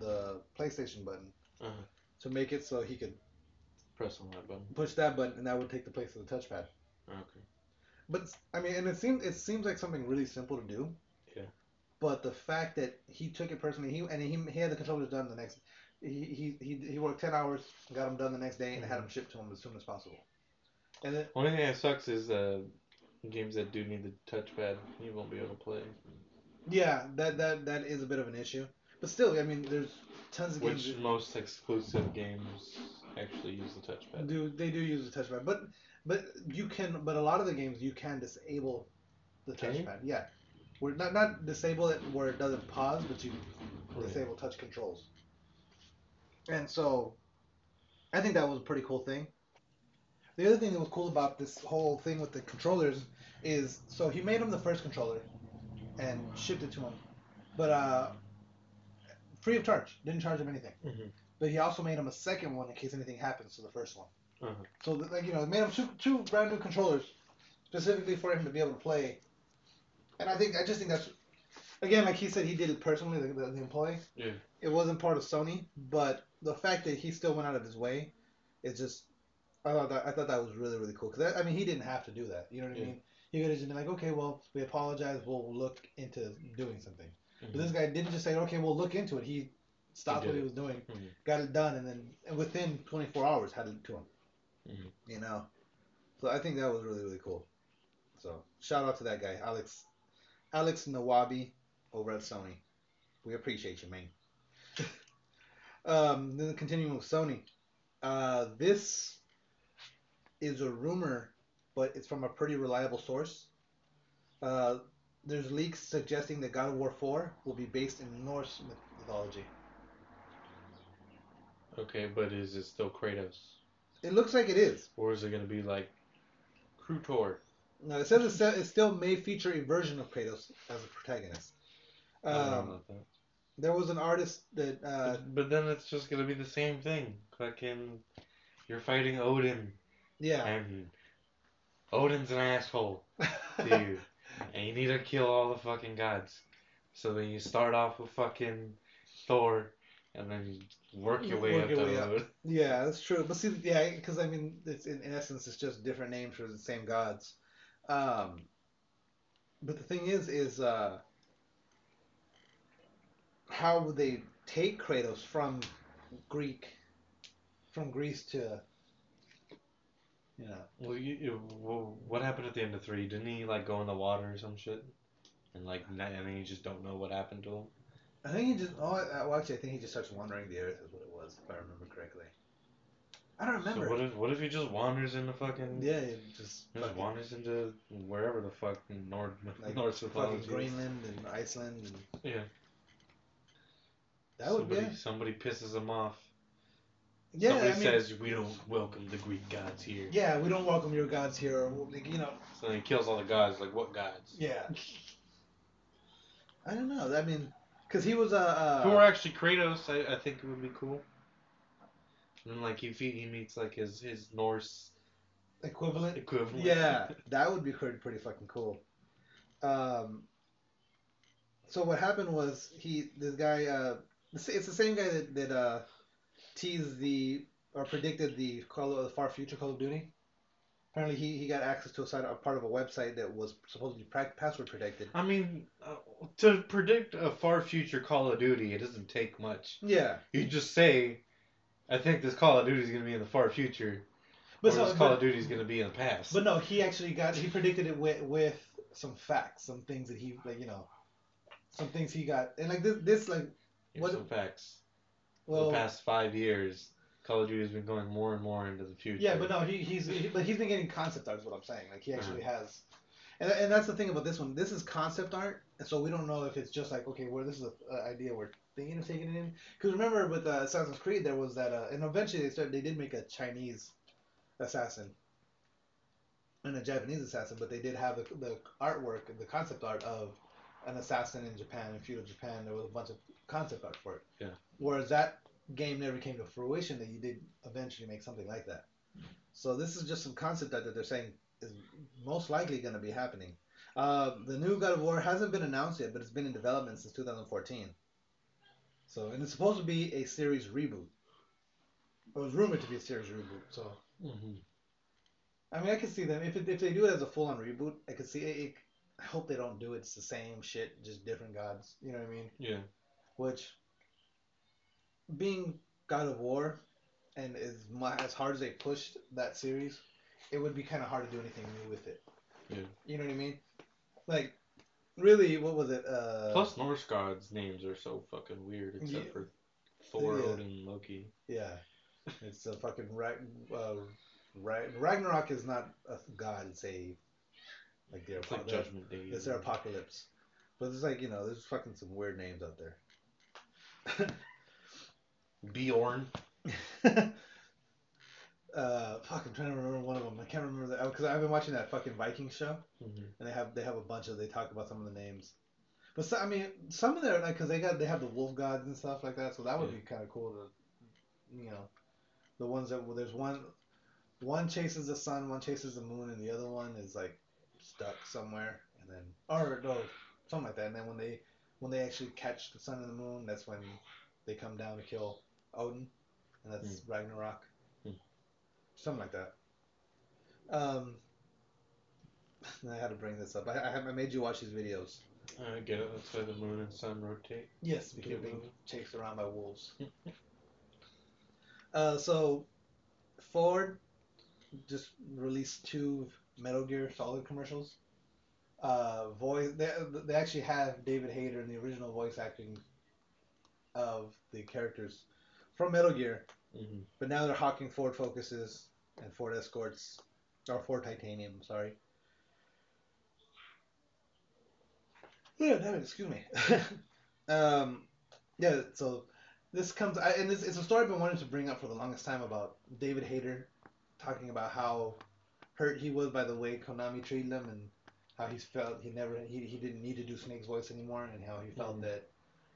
[SPEAKER 2] the PlayStation button
[SPEAKER 3] Uh-huh.
[SPEAKER 2] to make it so he could
[SPEAKER 3] Press on that button.
[SPEAKER 2] push that button and that would take the place of the touchpad.
[SPEAKER 3] Okay.
[SPEAKER 2] But I mean, and it seems it seems like something really simple to do.
[SPEAKER 3] Yeah.
[SPEAKER 2] But the fact that he took it personally, he and he, he had the controllers done the next. He, he, he, he worked ten hours, got them done the next day, and had
[SPEAKER 3] Mhm.
[SPEAKER 2] them shipped to him as soon as possible. And then
[SPEAKER 3] Only thing that sucks is uh, games that do need the touchpad. You won't be able to play.
[SPEAKER 2] yeah, that that that is a bit of an issue. But still, I mean, there's tons of games.
[SPEAKER 3] Which most exclusive games actually use the touchpad.
[SPEAKER 2] do they do use the touchpad, but but you can but a lot of the games you can disable the
[SPEAKER 3] Can you?
[SPEAKER 2] touchpad. Yeah, where not not disable it where it doesn't pause, but you disable touch controls. And so, I think that was a pretty cool thing. The other thing that was cool about this whole thing with the controllers is so he made him the first controller and shipped it to him, but uh, free of charge, didn't charge him anything.
[SPEAKER 3] Mhm.
[SPEAKER 2] But he also made him a second one in case anything happens to the first one.
[SPEAKER 3] Uh-huh.
[SPEAKER 2] So that, like you know, it made him two two brand new controllers specifically for him to be able to play. And I think I just think that's again like he said he did it personally the, the, the employee.
[SPEAKER 3] Yeah.
[SPEAKER 2] It wasn't part of Sony, but the fact that he still went out of his way, it's just I thought that I thought that was really really cool because I mean he didn't have to do that. You know what I
[SPEAKER 3] Yeah.
[SPEAKER 2] mean? He could have just been like, okay, well we apologize, we'll look into doing something. But
[SPEAKER 3] Mhm.
[SPEAKER 2] this guy didn't just say, okay, we'll look into it. He stopped
[SPEAKER 3] He
[SPEAKER 2] what he was doing,
[SPEAKER 3] Mhm.
[SPEAKER 2] got it done, and then and within 24 hours had it to him.
[SPEAKER 3] Mhm.
[SPEAKER 2] You know, so I think that was really really cool. So shout out to that guy, Alex, Alex Nawabi, over at Sony. We appreciate you, man. um, then continuing with Sony, uh, this is a rumor, but it's from a pretty reliable source. Uh, there's leaks suggesting that God of War 4 will be based in Norse mythology.
[SPEAKER 3] Okay, but is it still Kratos?
[SPEAKER 2] It looks like it is.
[SPEAKER 3] Or is it gonna be like Krutor?
[SPEAKER 2] Now, it says it, it still may feature a version of Kratos as a protagonist.
[SPEAKER 3] I don't know
[SPEAKER 2] Um,
[SPEAKER 3] about that.
[SPEAKER 2] there was an artist that uh,
[SPEAKER 3] but, but then it's just gonna be the same thing. Fucking, you're fighting Odin,
[SPEAKER 2] yeah
[SPEAKER 3] and Odin's an asshole to you, and you need to kill all the fucking gods. So then you start off with fucking Thor, and then work your way
[SPEAKER 2] Work
[SPEAKER 3] up
[SPEAKER 2] your
[SPEAKER 3] to
[SPEAKER 2] way up. Yeah, that's true. But see, yeah, because I mean, it's in, in essence, it's just different names for the same gods. Um, but the thing is, is uh, how would they take Kratos from Greek, from Greece to, you know,
[SPEAKER 3] Well, you, you, well, what happened at the end of three? Didn't he like go in the water or some shit? And like, and then you just don't know what happened to him.
[SPEAKER 2] I think he just. Oh, well, actually, I think he just starts wandering the earth. Is what it was, if I remember correctly. I don't remember.
[SPEAKER 3] So what if what if he just wanders into fucking
[SPEAKER 2] yeah, just
[SPEAKER 3] just wanders into wherever the fuck Nord
[SPEAKER 2] like
[SPEAKER 3] Norse
[SPEAKER 2] fucking. Greenland and Iceland and
[SPEAKER 3] Yeah.
[SPEAKER 2] that would
[SPEAKER 3] somebody,
[SPEAKER 2] be.
[SPEAKER 3] somebody pisses him off.
[SPEAKER 2] Yeah,
[SPEAKER 3] somebody
[SPEAKER 2] I mean,
[SPEAKER 3] says we don't welcome the Greek gods here.
[SPEAKER 2] yeah, we don't welcome your gods here. Or, like, you know,
[SPEAKER 3] So then he kills all the gods. Like what gods?
[SPEAKER 2] yeah. I don't know. I mean, because he was a. Uh,
[SPEAKER 3] If it were actually Kratos, I, I think it would be cool. And then like if he, he meets like his his Norse
[SPEAKER 2] equivalent.
[SPEAKER 3] equivalent.
[SPEAKER 2] Yeah, that would be pretty, pretty fucking cool. Um. So what happened was he, this guy, uh, it's it's the same guy that that uh, teased the or predicted the Call of the far future Call of Duty. Apparently, he, he got access to a site, a part of a website that was supposedly password protected.
[SPEAKER 3] I mean, uh, to predict a far future Call of Duty, it doesn't take much.
[SPEAKER 2] Yeah,
[SPEAKER 3] You just say, "I think this Call of Duty is going to be in the far future,"
[SPEAKER 2] but
[SPEAKER 3] or
[SPEAKER 2] so,
[SPEAKER 3] this Call
[SPEAKER 2] but,
[SPEAKER 3] of Duty is going to be in the past.
[SPEAKER 2] but no, he actually got he predicted it with with some facts, some things that he like you know, some things he got, and like this this like
[SPEAKER 3] Here's
[SPEAKER 2] what-
[SPEAKER 3] some facts.
[SPEAKER 2] Well
[SPEAKER 3] the past five years, Call of Duty has been going more and more into the future.
[SPEAKER 2] Yeah, but no, he, he's he, but he's been getting concept art. Is what I'm saying. Like he actually has, and, and that's the thing about this one. This is concept art, and so we don't know if it's just like okay, well, this is an idea we're thinking of taking it in. Because remember with uh, Assassin's Creed, there was that, uh, and eventually they started. They did make a Chinese assassin and a Japanese assassin, but they did have the, the artwork, the concept art of an assassin in Japan, in feudal Japan. There was a bunch of concept art for it.
[SPEAKER 3] Yeah.
[SPEAKER 2] Whereas that game never came to fruition that you did eventually make something like that. So this is just some concept art that they're saying is most likely going to be happening. Uh, the new God of War hasn't been announced yet, but it's been in development since 2014. So and it's supposed to be a series reboot. It was rumored to be a series reboot. So
[SPEAKER 3] hmm
[SPEAKER 2] I mean, I can see them if it, if they do it as a full on reboot. I could see it, it. I hope they don't do it. It's the same shit, just different gods. You know what I mean?
[SPEAKER 3] Yeah.
[SPEAKER 2] Which, being God of War, and as as hard as they pushed that series, it would be kind of hard to do anything new with it.
[SPEAKER 3] Yeah.
[SPEAKER 2] You know what I mean? Like, really, what was it? Uh,
[SPEAKER 3] Plus, Norse gods' names are so fucking weird, except
[SPEAKER 2] Yeah.
[SPEAKER 3] for Thor,
[SPEAKER 2] Yeah.
[SPEAKER 3] Odin, Loki.
[SPEAKER 2] yeah, it's a fucking Rag, uh, Rag, Ragnarok is not a god. It's a like their
[SPEAKER 3] It's like Judgment Day.
[SPEAKER 2] It's their apocalypse. But it's like, you know, there's fucking some weird names out there.
[SPEAKER 3] Bjorn.
[SPEAKER 2] uh, fuck, I'm trying to remember one of them. I can't remember that because I've been watching that fucking Viking show,
[SPEAKER 3] hmm
[SPEAKER 2] and they have they have a bunch of they talk about some of the names. But so, I mean, some of their like because they got they have the wolf gods and stuff like that, so that would
[SPEAKER 3] Yeah.
[SPEAKER 2] be kind of cool to, you know, the ones that well, there's one, one chases the sun, one chases the moon, and the other one is like stuck somewhere, and then or no, something like that. And then when they when they actually catch the sun and the moon, that's when they come down to kill Odin, and that's Ragnarok,
[SPEAKER 3] Hmm.
[SPEAKER 2] something like that. Um, I had to bring this up. I, I, I made you watch these videos.
[SPEAKER 3] I get it. That's why the moon and sun rotate.
[SPEAKER 2] Yes, because
[SPEAKER 3] Yeah.
[SPEAKER 2] they're being chased around by wolves. uh, so, Ford just released two Metal Gear Solid commercials. Uh, voice they, they actually have David Hayter in the original voice acting of the characters from Metal Gear,
[SPEAKER 3] hmm
[SPEAKER 2] but now they're hawking Ford Focuses and Ford Escorts, or Ford Titanium, sorry. Yeah, damn it, excuse me. um, yeah, so this comes, I, and this, it's a story I've been wanting to bring up for the longest time about David Hayter talking about how hurt he was by the way Konami treated him and how he felt he never he, he didn't need to do Snake's voice anymore and how he felt
[SPEAKER 3] Mhm.
[SPEAKER 2] that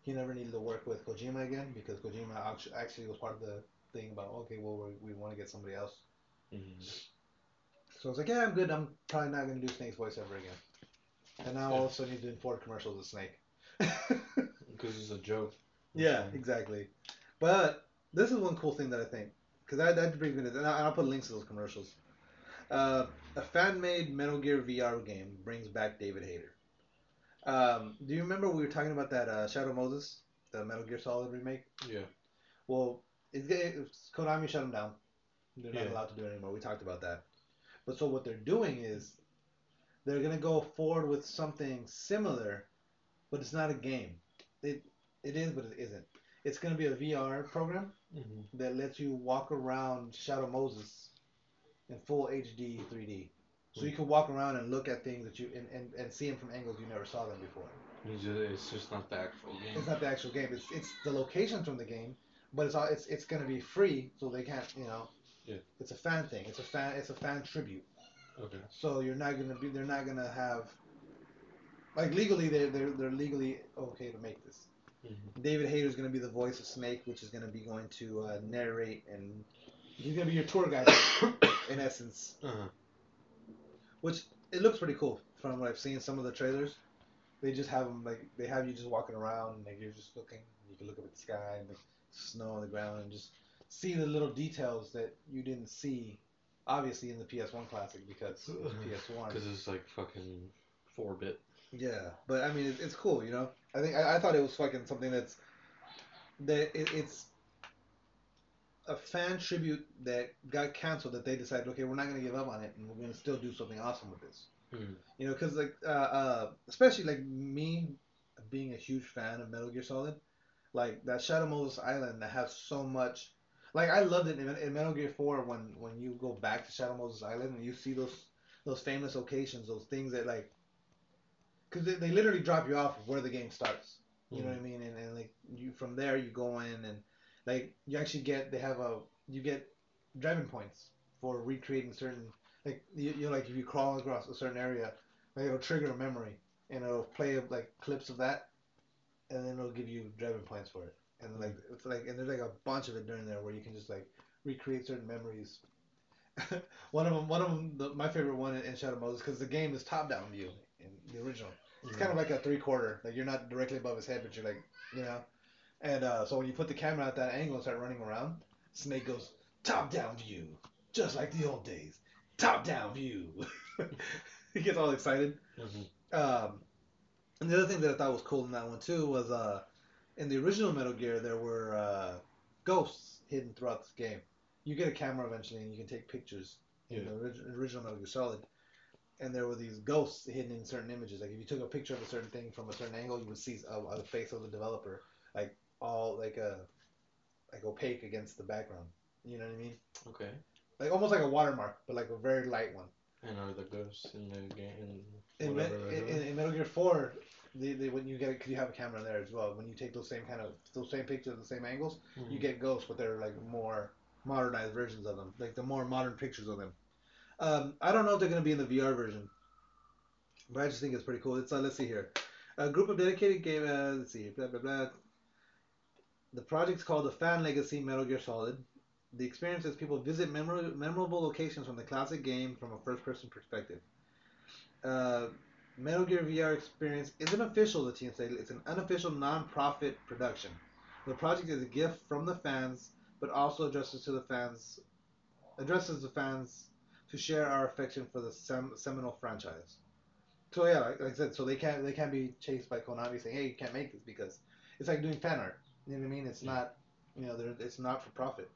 [SPEAKER 2] he never needed to work with Kojima again because Kojima actually was part of the thing about okay well we, we want to get somebody else
[SPEAKER 3] Mm-hmm.
[SPEAKER 2] so I was like yeah I'm good I'm probably not gonna do Snake's voice ever again and now all of a sudden he's doing Ford commercials with Snake
[SPEAKER 3] Because it's a joke.
[SPEAKER 2] Yeah, exactly. But this is one cool thing that I think because I that brings me to and I'll put links to those commercials. Uh, a fan-made Metal Gear VR game brings back David Hayter. Um, do you remember we were talking about that uh, Shadow Moses, the Metal Gear Solid remake?
[SPEAKER 3] Yeah.
[SPEAKER 2] Well, it's, it's Konami shut them down. They're not
[SPEAKER 3] Yeah.
[SPEAKER 2] allowed to do it anymore. We talked about that. But so what they're doing is they're gonna go forward with something similar, but it's not a game. It it is, but it isn't. It's gonna be a VR program
[SPEAKER 3] Mm-hmm.
[SPEAKER 2] that lets you walk around Shadow Moses in full HD 3D. So you can walk around and look at things that you and, and, and see them from angles you never saw them before.
[SPEAKER 3] It's just, it's just not the actual game.
[SPEAKER 2] It's not the actual game. It's it's the locations from the game, but it's all it's it's gonna be free, so they can't you know.
[SPEAKER 3] Yeah.
[SPEAKER 2] It's a fan thing. It's a fan. It's a fan tribute.
[SPEAKER 3] Okay.
[SPEAKER 2] So you're not gonna be. They're not gonna have. Like legally, they're they're, they're legally okay to make this.
[SPEAKER 3] Mm-hmm.
[SPEAKER 2] David Hayter's gonna be the voice of Snake, which is gonna be going to uh, narrate and he's gonna be your tour guide in essence.
[SPEAKER 3] Uh-huh.
[SPEAKER 2] Which it looks pretty cool from what I've seen. Some of the trailers, they just have them like they have you just walking around and like you're just looking. You can look up at the sky and the snow on the ground and just see the little details that you didn't see, obviously in the PS1 classic because it was PS1.
[SPEAKER 3] Because it's like fucking 4 bit.
[SPEAKER 2] Yeah, but I mean, it, it's cool, you know. I think I, I thought it was fucking something that's that it, it's a fan tribute that got canceled. That they decided, okay, we're not gonna give up on it, and we're gonna still do something awesome with this.
[SPEAKER 3] Mm.
[SPEAKER 2] You know, because like, uh, uh, especially like me being a huge fan of Metal Gear Solid, like that Shadow Moses Island that has so much. Like I loved it in, in Metal Gear Four when when you go back to Shadow Moses Island and you see those those famous locations, those things that like, because they, they literally drop you off where the game starts. You know what I mean? And, and like you from there you go in and like you actually get they have a you get Drebin points for recreating certain like you, you know like if you crawl across a certain area like it'll trigger a memory and it'll play like clips of that and then it'll give you Drebin points for it and like it's like and there's like a bunch of it during there where you can just like recreate certain memories. one of them, one of them, the, my favorite one in Shadow Moses because the game is top down view in the original. It's kind of like a three quarter. Like you're not directly above his head, but you're like, you know. And uh, so when you put the camera at that angle and start running around, Snake goes top down view, just like the old days. Top down view. he gets all excited.
[SPEAKER 3] Mhm.
[SPEAKER 2] Um, and the other thing that I thought was cool in that one too was uh, in the original Metal Gear there were uh, ghosts hidden throughout this game. You get a camera eventually and you can take pictures in
[SPEAKER 3] Yeah.
[SPEAKER 2] the orig- original Metal Gear Solid. And there were these ghosts hidden in certain images. Like if you took a picture of a certain thing from a certain angle, you would see a, a face of the developer, like all like a like opaque against the background. You know what I mean?
[SPEAKER 3] Okay.
[SPEAKER 2] Like almost like a watermark, but like a very light one.
[SPEAKER 3] And are the ghosts in the game?
[SPEAKER 2] In, Me- in, in, in Metal Gear Four, they, they, when you get because you have a camera in there as well. When you take those same kind of those same pictures, the same angles, you
[SPEAKER 3] Mhm.
[SPEAKER 2] get ghosts, but they're like more modernized versions of them, like the more modern pictures of them. Um, I don't know if they're gonna be in the VR version, but I just think it's pretty cool. It's uh, let's see here, a group of dedicated game. Uh, let's see, blah blah blah. The project's called the Fan Legacy Metal Gear Solid. The experience is people visit memor- memorable locations from the classic game from a first-person perspective. Uh, Metal Gear VR experience isn't official, the team said. It's an unofficial non-profit production. The project is a gift from the fans, but also addresses to the fans, addresses the fans to share our affection for the sem- seminal franchise. So yeah, like, like I said, so they can't they can't be chased by Konami saying, "Hey, you can't make this," because it's like doing fan art. You know what I mean? It's not, you know, they're- it's not for profit.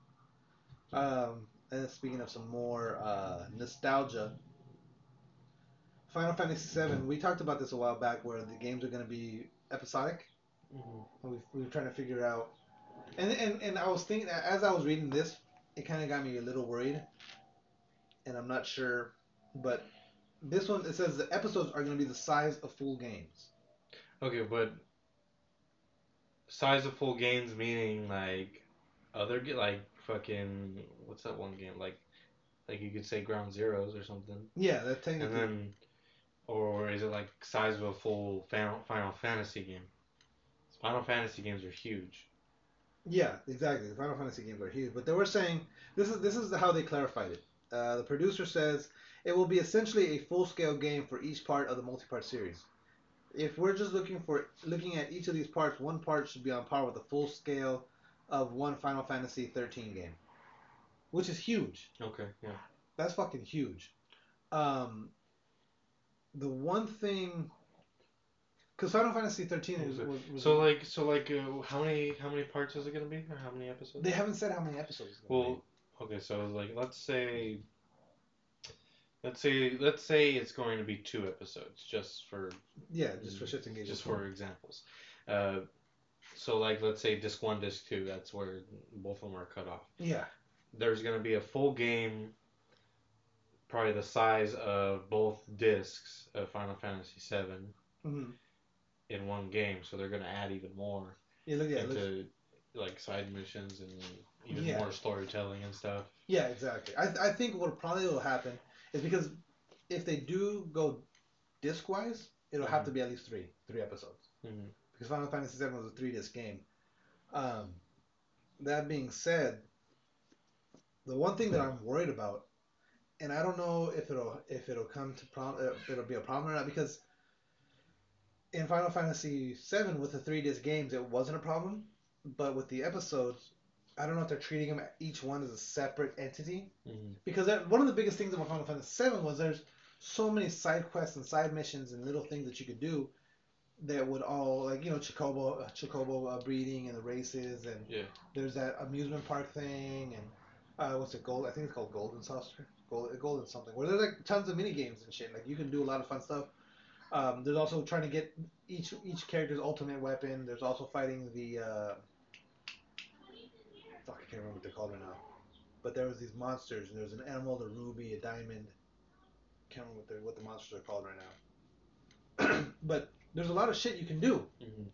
[SPEAKER 2] Um, and speaking of some more uh, nostalgia, Final Fantasy VII. We talked about this a while back, where the games are going to be episodic.
[SPEAKER 3] Mhm.
[SPEAKER 2] We, we were trying to figure out, and and and I was thinking as I was reading this, it kind of got me a little worried, and I'm not sure, but this one it says the episodes are going to be the size of full games.
[SPEAKER 3] Okay, but size of full games meaning like other like fucking what's that one game like like you could say Ground Zeroes or something,
[SPEAKER 2] Yeah, that
[SPEAKER 3] thing.
[SPEAKER 2] and
[SPEAKER 3] then or is it like size of a full Final Final Fantasy game? Final Fantasy games are huge.
[SPEAKER 2] Yeah, exactly. The Final Fantasy games are huge, but they were saying this is this is how they clarified it. Uh, the producer says it will be essentially a full-scale game for each part of the multi-part series. If we're just looking for looking at each of these parts, one part should be on par with the full scale of one Final Fantasy 13 game, which is huge.
[SPEAKER 3] Okay, yeah.
[SPEAKER 2] That's fucking huge. Um, the one thing, because Final Fantasy 13 was, was, was
[SPEAKER 3] So like so like uh, how many how many parts is it gonna be or how many episodes?
[SPEAKER 2] they haven't said how many episodes. It's gonna
[SPEAKER 3] Well, okay, so like let's say let's say let's say it's going to be two episodes just for
[SPEAKER 2] yeah, just for shits and giggles.
[SPEAKER 3] just for examples. Uh, so like let's say disc one, disc two, that's where both of them are cut off.
[SPEAKER 2] yeah.
[SPEAKER 3] There's going to be a full game, probably the size of both discs of Final Fantasy VII
[SPEAKER 2] hmm
[SPEAKER 3] in one game. So they're going to add even more
[SPEAKER 2] Yeah, look, yeah,
[SPEAKER 3] into like side missions and even
[SPEAKER 2] Yeah.
[SPEAKER 3] more storytelling and stuff.
[SPEAKER 2] yeah, exactly. I, I think what probably will happen is because if they do go disc wise, it'll have to be at least three, three episodes.
[SPEAKER 3] Mhm.
[SPEAKER 2] Because Final Fantasy VII was a three disc game. Um, that being said, the one thing that I'm worried about, and I don't know if it'll if it'll come to prom, uh, it'll be a problem or not because in Final Fantasy VII with the three disc games it wasn't a problem, but with the episodes, I don't know if they're treating them each one as a separate entity
[SPEAKER 3] Mhm.
[SPEAKER 2] because one of the biggest things about Final Fantasy VII was there's so many side quests and side missions and little things that you could do that would all like you know Chocobo uh, Chocobo uh, breeding and the races and
[SPEAKER 3] Yeah.
[SPEAKER 2] there's that amusement park thing and uh, what's it gold I think it's called Golden Saucer Gold Golden something where there's like tons of mini games and shit like you can do a lot of fun stuff. Um, there's also trying to get each each character's ultimate weapon. There's also fighting the uh, fuck I can't remember what they're called right now. But there was these monsters, and there was an emerald, a ruby, a diamond. Can't remember what the what the monsters are called right now. but there's a lot of shit you can do.
[SPEAKER 3] Mhm.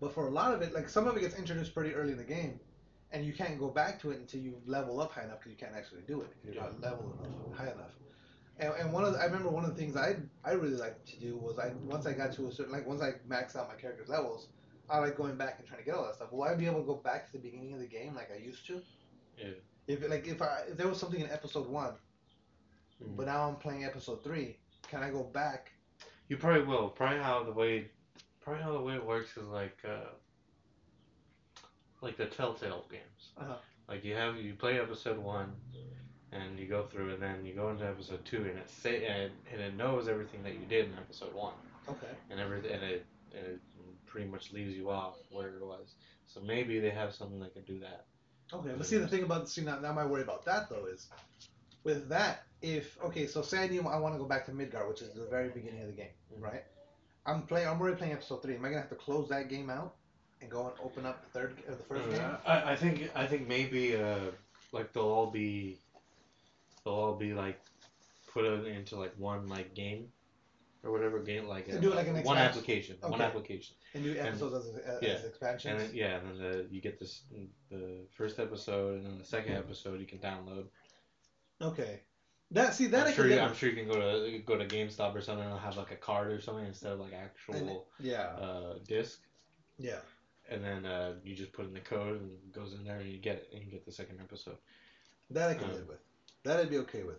[SPEAKER 2] But for a lot of it, like some of it gets introduced pretty early in the game, and you can't go back to it until you level up high enough because you can't actually do it if you're not level enough, high enough. And, and one of the, I remember one of the things I I really liked to do was I once I got to a certain like once I maxed out my character's levels, I like going back and trying to get all that stuff. Will I be able to go back to the beginning of the game like I used to?
[SPEAKER 3] Yeah.
[SPEAKER 2] If like if I if there was something in episode one,
[SPEAKER 3] Mhm.
[SPEAKER 2] but now I'm playing episode three, can I go back?
[SPEAKER 3] You probably will. Probably how the way, probably how the way it works is like, uh, like the Telltale games.
[SPEAKER 2] Uh-huh.
[SPEAKER 3] Like you have you play episode one, and you go through, and then you go into episode two, and it say and, and it knows everything that you did in episode one,
[SPEAKER 2] Okay.
[SPEAKER 3] and everything, and it and it pretty much leaves you off where it was. So maybe they have something that can do that.
[SPEAKER 2] Okay, but see the thing about see now, now my worry about that though is with that if okay so say I knew I want to go back to Midgar which is the very beginning of the game
[SPEAKER 3] Mhm.
[SPEAKER 2] right I'm playing I'm already playing episode three am I gonna have to close that game out and go and open up the third or the first game
[SPEAKER 3] Uh, I, I think I think maybe uh like they'll all be they'll all be like put into like one like game or whatever game like
[SPEAKER 2] And do it like an
[SPEAKER 3] one
[SPEAKER 2] expansion.
[SPEAKER 3] application one application.
[SPEAKER 2] And do
[SPEAKER 3] and-
[SPEAKER 2] episodes as, as,
[SPEAKER 3] yeah,
[SPEAKER 2] expansions
[SPEAKER 3] and then, yeah and then the, you get this the first episode and then the second episode you can download.
[SPEAKER 2] Okay. That see that I
[SPEAKER 3] I'm sure
[SPEAKER 2] can
[SPEAKER 3] you, I'm sure you can go to go to GameStop or something and have like a card or something instead of like actual
[SPEAKER 2] And- yeah.
[SPEAKER 3] uh disc.
[SPEAKER 2] Yeah.
[SPEAKER 3] And then uh, you just put in the code and it goes in there and you get it and you get the second episode.
[SPEAKER 2] That I can
[SPEAKER 3] Um,
[SPEAKER 2] live with. That I'd be okay with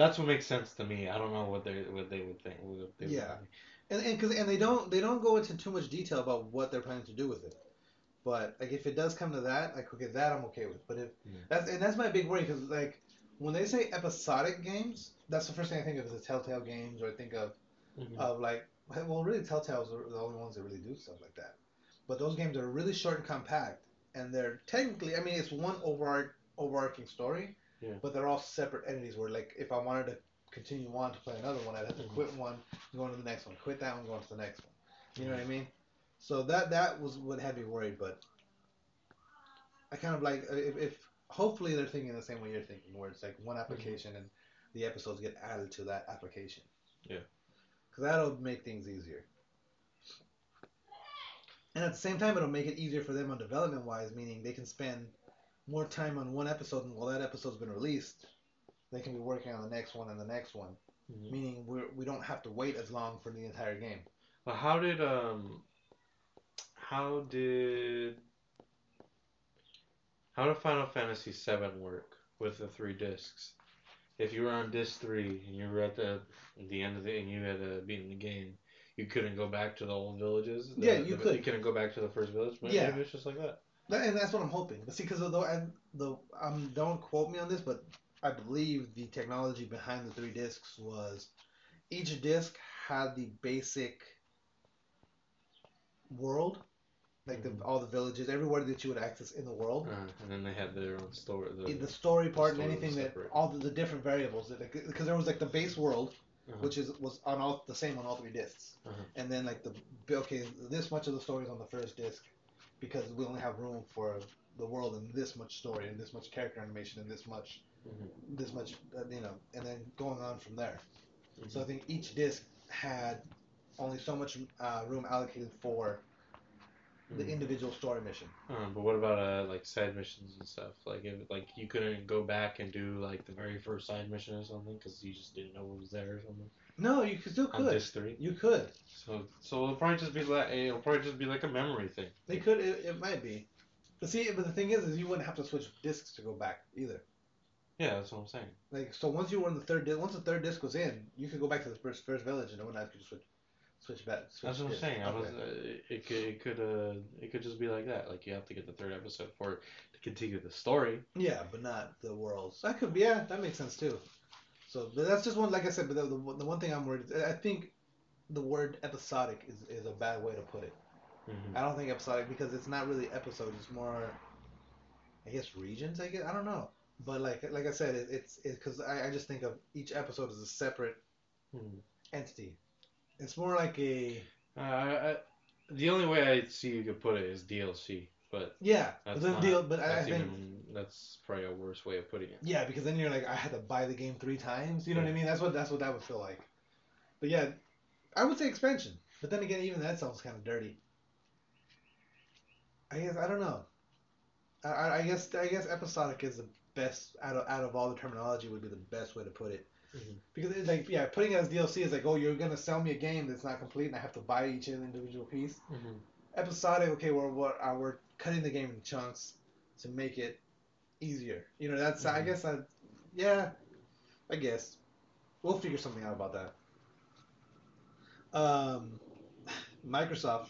[SPEAKER 3] That's what makes sense to me. I don't know what they what they would think. They would
[SPEAKER 2] Yeah.
[SPEAKER 3] think.
[SPEAKER 2] and and because and they don't they don't go into too much detail about what they're planning to do with it. But like if it does come to that, like okay, that I'm okay with. But if
[SPEAKER 3] Yeah.
[SPEAKER 2] that's and that's my big worry because like when they say episodic games, that's the first thing I think of is the Telltale games, or I think of
[SPEAKER 3] Mhm.
[SPEAKER 2] of like well, really Telltale's are the only ones that really do stuff like that. But those games are really short and compact, and they're technically I mean it's one overarch overarching story,
[SPEAKER 3] Yeah.
[SPEAKER 2] but they're all separate entities. Where like if I wanted to continue on to play another one, I'd have to
[SPEAKER 3] Mhm.
[SPEAKER 2] quit one, go on to the next one, quit that one, go on to the next one. You know what I mean? So that that was what had me worried, but I kind of like if, if hopefully they're thinking the same way you're thinking, where it's like one application and the episodes get added to that application.
[SPEAKER 3] Yeah.
[SPEAKER 2] Because that'll make things easier. And at the same time, it'll make it easier for them on development wise, meaning they can spend more time on one episode, and while that episode's been released, they can be working on the next one and the next one.
[SPEAKER 3] Mhm.
[SPEAKER 2] Meaning we're, we don't have to wait as long for the entire game.
[SPEAKER 3] Well, how did um, how did how did Final Fantasy VII work with the three discs? If you were on disc three and you were at the the end of the and you had uh, beaten the game, you couldn't go back to the old villages. The-
[SPEAKER 2] Yeah, you
[SPEAKER 3] the-
[SPEAKER 2] could.
[SPEAKER 3] You couldn't go back to the first village. Maybe
[SPEAKER 2] Yeah.
[SPEAKER 3] it's just like that.
[SPEAKER 2] And that's what I'm hoping. But see, because the and the um, don't quote me on this, but I believe the technology behind the three discs was each disc had the basic world, like the, all the villages, everywhere that you would access in the world.
[SPEAKER 3] Uh, and then they had their own story. The,
[SPEAKER 2] In the story part and
[SPEAKER 3] story was
[SPEAKER 2] anything that all the, the different variables that because there was like the base world
[SPEAKER 3] uh-huh.
[SPEAKER 2] which is was on all the same on all three discs
[SPEAKER 3] Uh-huh.
[SPEAKER 2] and then like the okay this much of the story is on the first disc because we only have room for the world and this much story and this much character animation and this much
[SPEAKER 3] Mhm.
[SPEAKER 2] this much uh, you know and then going on from there
[SPEAKER 3] Mhm.
[SPEAKER 2] so I think each disc had only so much uh, room allocated for the
[SPEAKER 3] Mhm.
[SPEAKER 2] individual story mission
[SPEAKER 3] Uh, but what about uh, like side missions and stuff? Like if like you couldn't go back and do like the very first side mission or something because you just didn't know what was there or something
[SPEAKER 2] no you could, still
[SPEAKER 3] on
[SPEAKER 2] could
[SPEAKER 3] disc three.
[SPEAKER 2] you could
[SPEAKER 3] So so it'll probably just be like it'll probably just be like a memory thing.
[SPEAKER 2] They could. It, it might be. But see, but the thing is, is you wouldn't have to switch discs to go back either.
[SPEAKER 3] Yeah, that's what I'm saying.
[SPEAKER 2] Like, so once you were in the third, di- once the third disc was in, you could go back to the first first village, and it wouldn't have to switch, switch back. Switch
[SPEAKER 3] That's what I'm saying. I was uh, it could it could uh it could just be like that. Like you have to get the third episode for it to continue the story.
[SPEAKER 2] Yeah, but not the worlds. That could be. Yeah, that makes sense too. So, but that's just one. Like I said, but the, the, the one thing I'm worried. Is, I think the word episodic is, is a bad way to put it.
[SPEAKER 3] Mhm.
[SPEAKER 2] I don't think episodic because it's not really episodes. It's more, I guess, regions. I guess I don't know. But like like I said, it, it's because I, I just think of each episode as a separate
[SPEAKER 3] Mhm.
[SPEAKER 2] entity. It's more like a
[SPEAKER 3] Uh, I, the only way I see you could put it is DLC, but
[SPEAKER 2] yeah.
[SPEAKER 3] That's not-
[SPEAKER 2] deal. But I, I
[SPEAKER 3] that's
[SPEAKER 2] think
[SPEAKER 3] even that's probably a worse way of putting it.
[SPEAKER 2] yeah, because then you're like I had to buy the game three times. You know what I mean? That's what that's what that would feel like. But yeah, I would say expansion. But then again, even that sounds kind of dirty. I guess I don't know. I, I, I guess I guess episodic is the best out of out of all the terminology would be the best way to put it.
[SPEAKER 3] Mhm.
[SPEAKER 2] Because it's like yeah, putting it as DLC is like oh you're gonna sell me a game that's not complete and I have to buy each individual piece.
[SPEAKER 3] Mm-hmm.
[SPEAKER 2] Episodic okay we're we're, uh, we're cutting the game in chunks to make it easier. You know that's I
[SPEAKER 3] Mhm.
[SPEAKER 2] guess I yeah I guess we'll figure something out about that. Um, Microsoft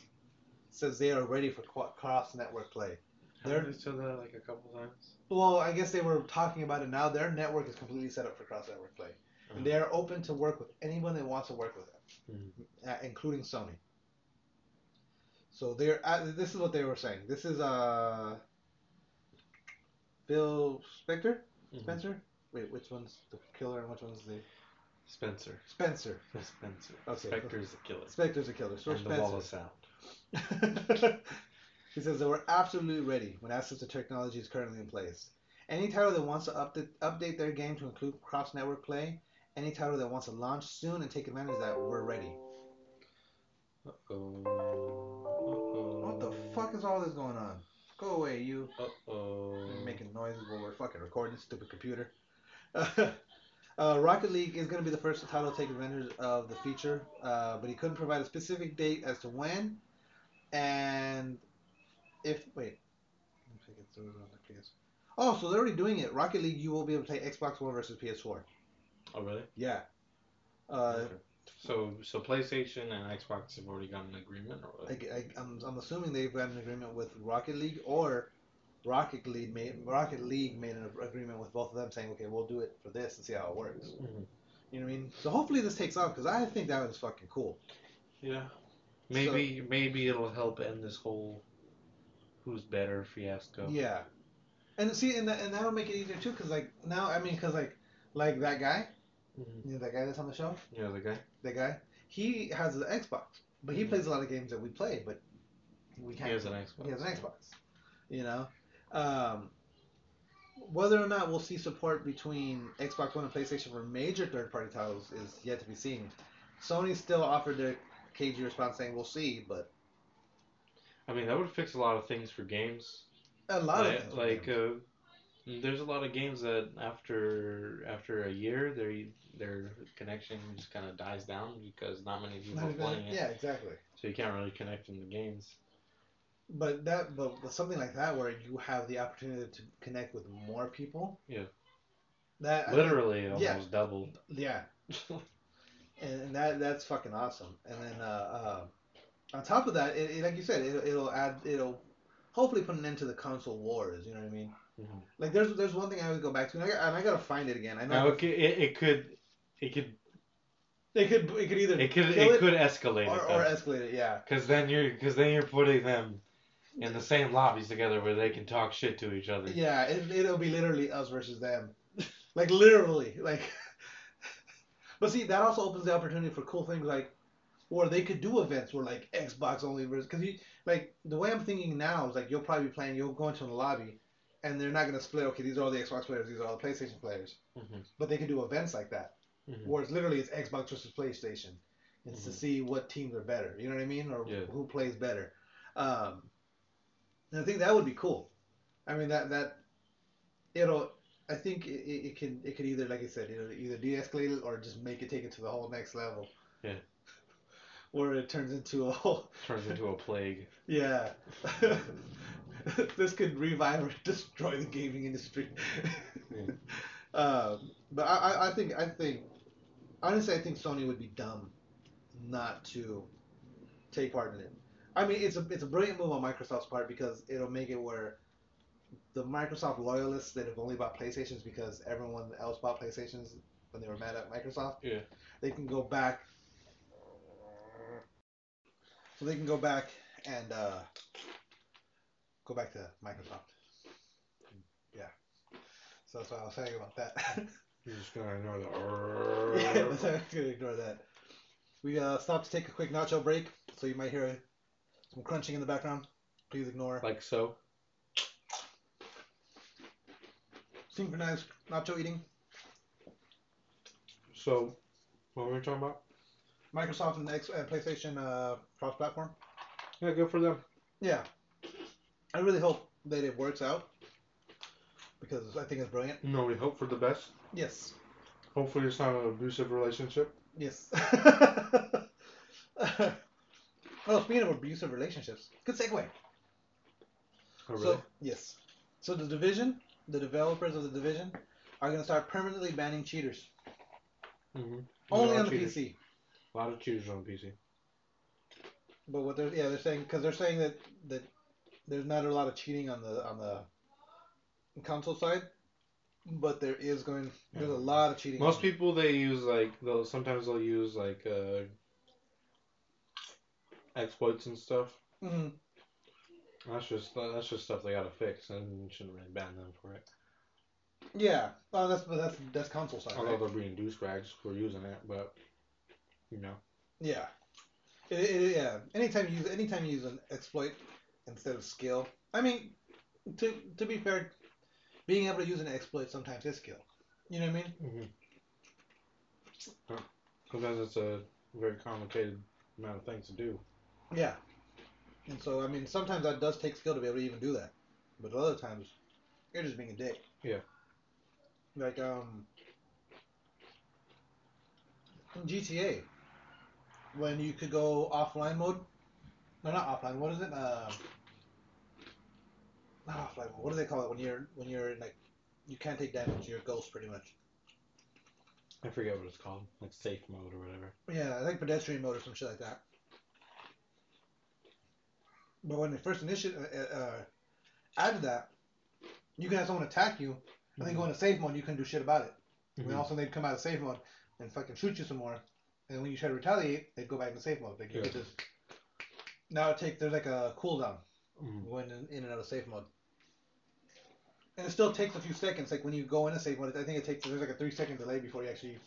[SPEAKER 2] says they are ready for cross network play. They're-
[SPEAKER 3] Haven't said that like a couple times?
[SPEAKER 2] Well, I guess they were talking about it now. Their network is completely set up for cross network play. And they are open to work with anyone that wants to work with them,
[SPEAKER 3] Mhm.
[SPEAKER 2] uh, including Sony. So they're uh, this is what they were saying. This is uh Phil Spector,
[SPEAKER 3] Mhm.
[SPEAKER 2] Spencer. Wait, which one's the killer and which one's the
[SPEAKER 3] Spencer.
[SPEAKER 2] Spencer?
[SPEAKER 3] Spencer.
[SPEAKER 2] Okay.
[SPEAKER 3] Spector's the killer.
[SPEAKER 2] Spector's the killer. So
[SPEAKER 3] and the wall of sound.
[SPEAKER 2] he says they were absolutely ready when access to technology is currently in place. Any title that wants to update, update their game to include cross network play, any title that wants to launch soon and take advantage of that, we're ready.
[SPEAKER 3] Uh-oh. Uh-oh.
[SPEAKER 2] What the fuck is all this going on? Go away, you.
[SPEAKER 3] Uh-oh.
[SPEAKER 2] You're making noises while we're fucking recording, stupid computer. uh, Rocket League is going to be the first title to take advantage of the feature, uh, but he couldn't provide a specific date as to when. And if wait, let me take it on the PS. Oh, so they're already doing it. Rocket League, you will be able to play Xbox One versus PS4.
[SPEAKER 3] Oh, really?
[SPEAKER 2] Yeah. Uh,
[SPEAKER 3] Okay. So, so PlayStation and Xbox have already got an agreement, or what?
[SPEAKER 2] I, am I'm assuming they've got an agreement with Rocket League, or Rocket League made Rocket League made an agreement with both of them, saying, okay, we'll do it for this and see how it works.
[SPEAKER 3] Mhm.
[SPEAKER 2] You know what I mean? So hopefully this takes off because I think that was fucking cool.
[SPEAKER 3] Yeah. Maybe, maybe it'll help end this whole who's better fiasco.
[SPEAKER 2] Yeah, and see, and that, and that'll make it easier too, because like now, I mean, because like like that guy,
[SPEAKER 3] Mhm.
[SPEAKER 2] you know, that guy that's on the show,
[SPEAKER 3] Yeah, the guy.
[SPEAKER 2] that guy, he has an Xbox, but he
[SPEAKER 3] Mhm.
[SPEAKER 2] plays a lot of games that we play, but we can't.
[SPEAKER 3] He has an Xbox.
[SPEAKER 2] He has an Xbox. You know, um, whether or not we'll see support between Xbox One and PlayStation for major third-party titles is yet to be seen. Sony still offered their cagey response saying we'll see, but
[SPEAKER 3] I mean, that would fix a lot of things for games.
[SPEAKER 2] A lot
[SPEAKER 3] like,
[SPEAKER 2] of things.
[SPEAKER 3] like uh, there's a lot of games that after after a year, their their connection just kind of dies down because not many people
[SPEAKER 2] Not
[SPEAKER 3] are playing it.
[SPEAKER 2] yeah, exactly.
[SPEAKER 3] So you can't really connect in the games.
[SPEAKER 2] But that, but, but something like that where you have the opportunity to connect with more people.
[SPEAKER 3] Yeah.
[SPEAKER 2] That I
[SPEAKER 3] Literally,
[SPEAKER 2] Uh, yeah.
[SPEAKER 3] almost doubled.
[SPEAKER 2] yeah. and, and that that's fucking awesome. And then uh, uh, on top of that, it, it, like you said, it, it'll add, it'll hopefully put an end to the console wars. You know what I mean?
[SPEAKER 3] Mhm.
[SPEAKER 2] Like there's there's one thing I always go back to, and I, and I gotta find it again. I know
[SPEAKER 3] Now it could, it, it could it could
[SPEAKER 2] it could it could either
[SPEAKER 3] it could
[SPEAKER 2] kill
[SPEAKER 3] it could escalate
[SPEAKER 2] or,
[SPEAKER 3] it
[SPEAKER 2] or escalate it. Yeah.
[SPEAKER 3] Because then you're because then you're putting them in the same lobbies together where they can talk shit to each other.
[SPEAKER 2] Yeah, it, it'll be literally us versus them. Like literally, like. but see, that also opens the opportunity for cool things like, or they could do events where like Xbox only versus because you like the way I'm thinking now is like you'll probably be playing, you'll go into the lobby, and they're not gonna split. Okay, these are all the Xbox players, these are all the PlayStation players.
[SPEAKER 3] Mhm.
[SPEAKER 2] But they can do events like that,
[SPEAKER 3] Mhm.
[SPEAKER 2] where it's literally it's Xbox versus PlayStation. It's to
[SPEAKER 3] Mhm.
[SPEAKER 2] see what teams are better. You know what I mean, or
[SPEAKER 3] Yeah.
[SPEAKER 2] who plays better. Um, and I think that would be cool. I mean that that it'll. I think it, it it can it could either like I said it'll either de-escalate it or just make it take it to the whole next level.
[SPEAKER 3] Yeah.
[SPEAKER 2] Where it turns into a whole
[SPEAKER 3] Turns into a plague.
[SPEAKER 2] yeah. this could revive or destroy the gaming industry.
[SPEAKER 3] Yeah.
[SPEAKER 2] um, but I, I, I think I think honestly I think Sony would be dumb not to take part in it. I mean it's a it's a brilliant move on Microsoft's part because it'll make it where the Microsoft loyalists that have only bought PlayStations because everyone else bought PlayStations when they were mad at Microsoft.
[SPEAKER 3] Yeah.
[SPEAKER 2] They can go back. So they can go back and uh, go back to Microsoft. Yeah. So that's what I was saying about that.
[SPEAKER 3] You're just gonna ignore the.
[SPEAKER 2] yeah, that's I'm gonna ignore that. We uh, stopped to take a quick nacho break, so you might hear some crunching in the background. Please ignore.
[SPEAKER 3] like so.
[SPEAKER 2] Synchronized nacho eating.
[SPEAKER 3] So, what were we talking about?
[SPEAKER 2] Microsoft and X and PlayStation uh, cross-platform.
[SPEAKER 3] Yeah, good for them.
[SPEAKER 2] Yeah. I really hope that it works out because I think it's brilliant.
[SPEAKER 3] No, we hope for the best.
[SPEAKER 2] Yes.
[SPEAKER 3] Hopefully, it's not an abusive relationship.
[SPEAKER 2] Yes. well, speaking of abusive relationships, good segue.
[SPEAKER 3] Oh, really?
[SPEAKER 2] So yes, so the division, the developers of the division, are going to start permanently banning cheaters
[SPEAKER 3] mm-hmm.
[SPEAKER 2] only on the PC.
[SPEAKER 3] A lot of cheaters on the PC.
[SPEAKER 2] But what they're yeah they're saying because they're saying that that there's not a lot of cheating on the on the console side, but there is going there's a lot of cheating.
[SPEAKER 3] Most people they use like they'll sometimes they'll use like uh, exploits and stuff.
[SPEAKER 2] Mhm.
[SPEAKER 3] That's just that's just stuff they gotta fix, and you shouldn't really ban them for it.
[SPEAKER 2] Yeah, oh that's but that's that's console side.
[SPEAKER 3] Although
[SPEAKER 2] Right?
[SPEAKER 3] they're being douchebags for using it, but you know.
[SPEAKER 2] Yeah. It, it, yeah. Anytime you use anytime you use an exploit instead of skill. I mean, to to be fair, being able to use an exploit sometimes is skill. You know what I mean?
[SPEAKER 3] Mm-hmm. Sometimes it's a very complicated amount of things to do.
[SPEAKER 2] Yeah. And so I mean, sometimes that does take skill to be able to even do that, but other times you're just being a dick.
[SPEAKER 3] Yeah.
[SPEAKER 2] Like um, in GTA, when you could go offline mode. No, not offline. What is it? Um, not offline. What do they call it when you're when you're like you can't take damage. You're a ghost pretty much.
[SPEAKER 3] I forget what it's called, like safe mode or whatever.
[SPEAKER 2] Yeah, I think pedestrian mode or some shit like that. But when they first initially uh, uh, added that, you can have someone attack you, and then go into safe mode. You can do shit about it. And then
[SPEAKER 3] Mhm.
[SPEAKER 2] all of a sudden they'd come out of safe mode and fucking shoot you some more. And when you try to retaliate, they'd go back into safe mode. Like you
[SPEAKER 3] Yeah.
[SPEAKER 2] could just now it takes there's like a cooldown
[SPEAKER 3] Mhm.
[SPEAKER 2] going in, in and out of safe mode. And it still takes a few seconds. Like when you go into safe mode, I think it takes there's like a three second delay before you actually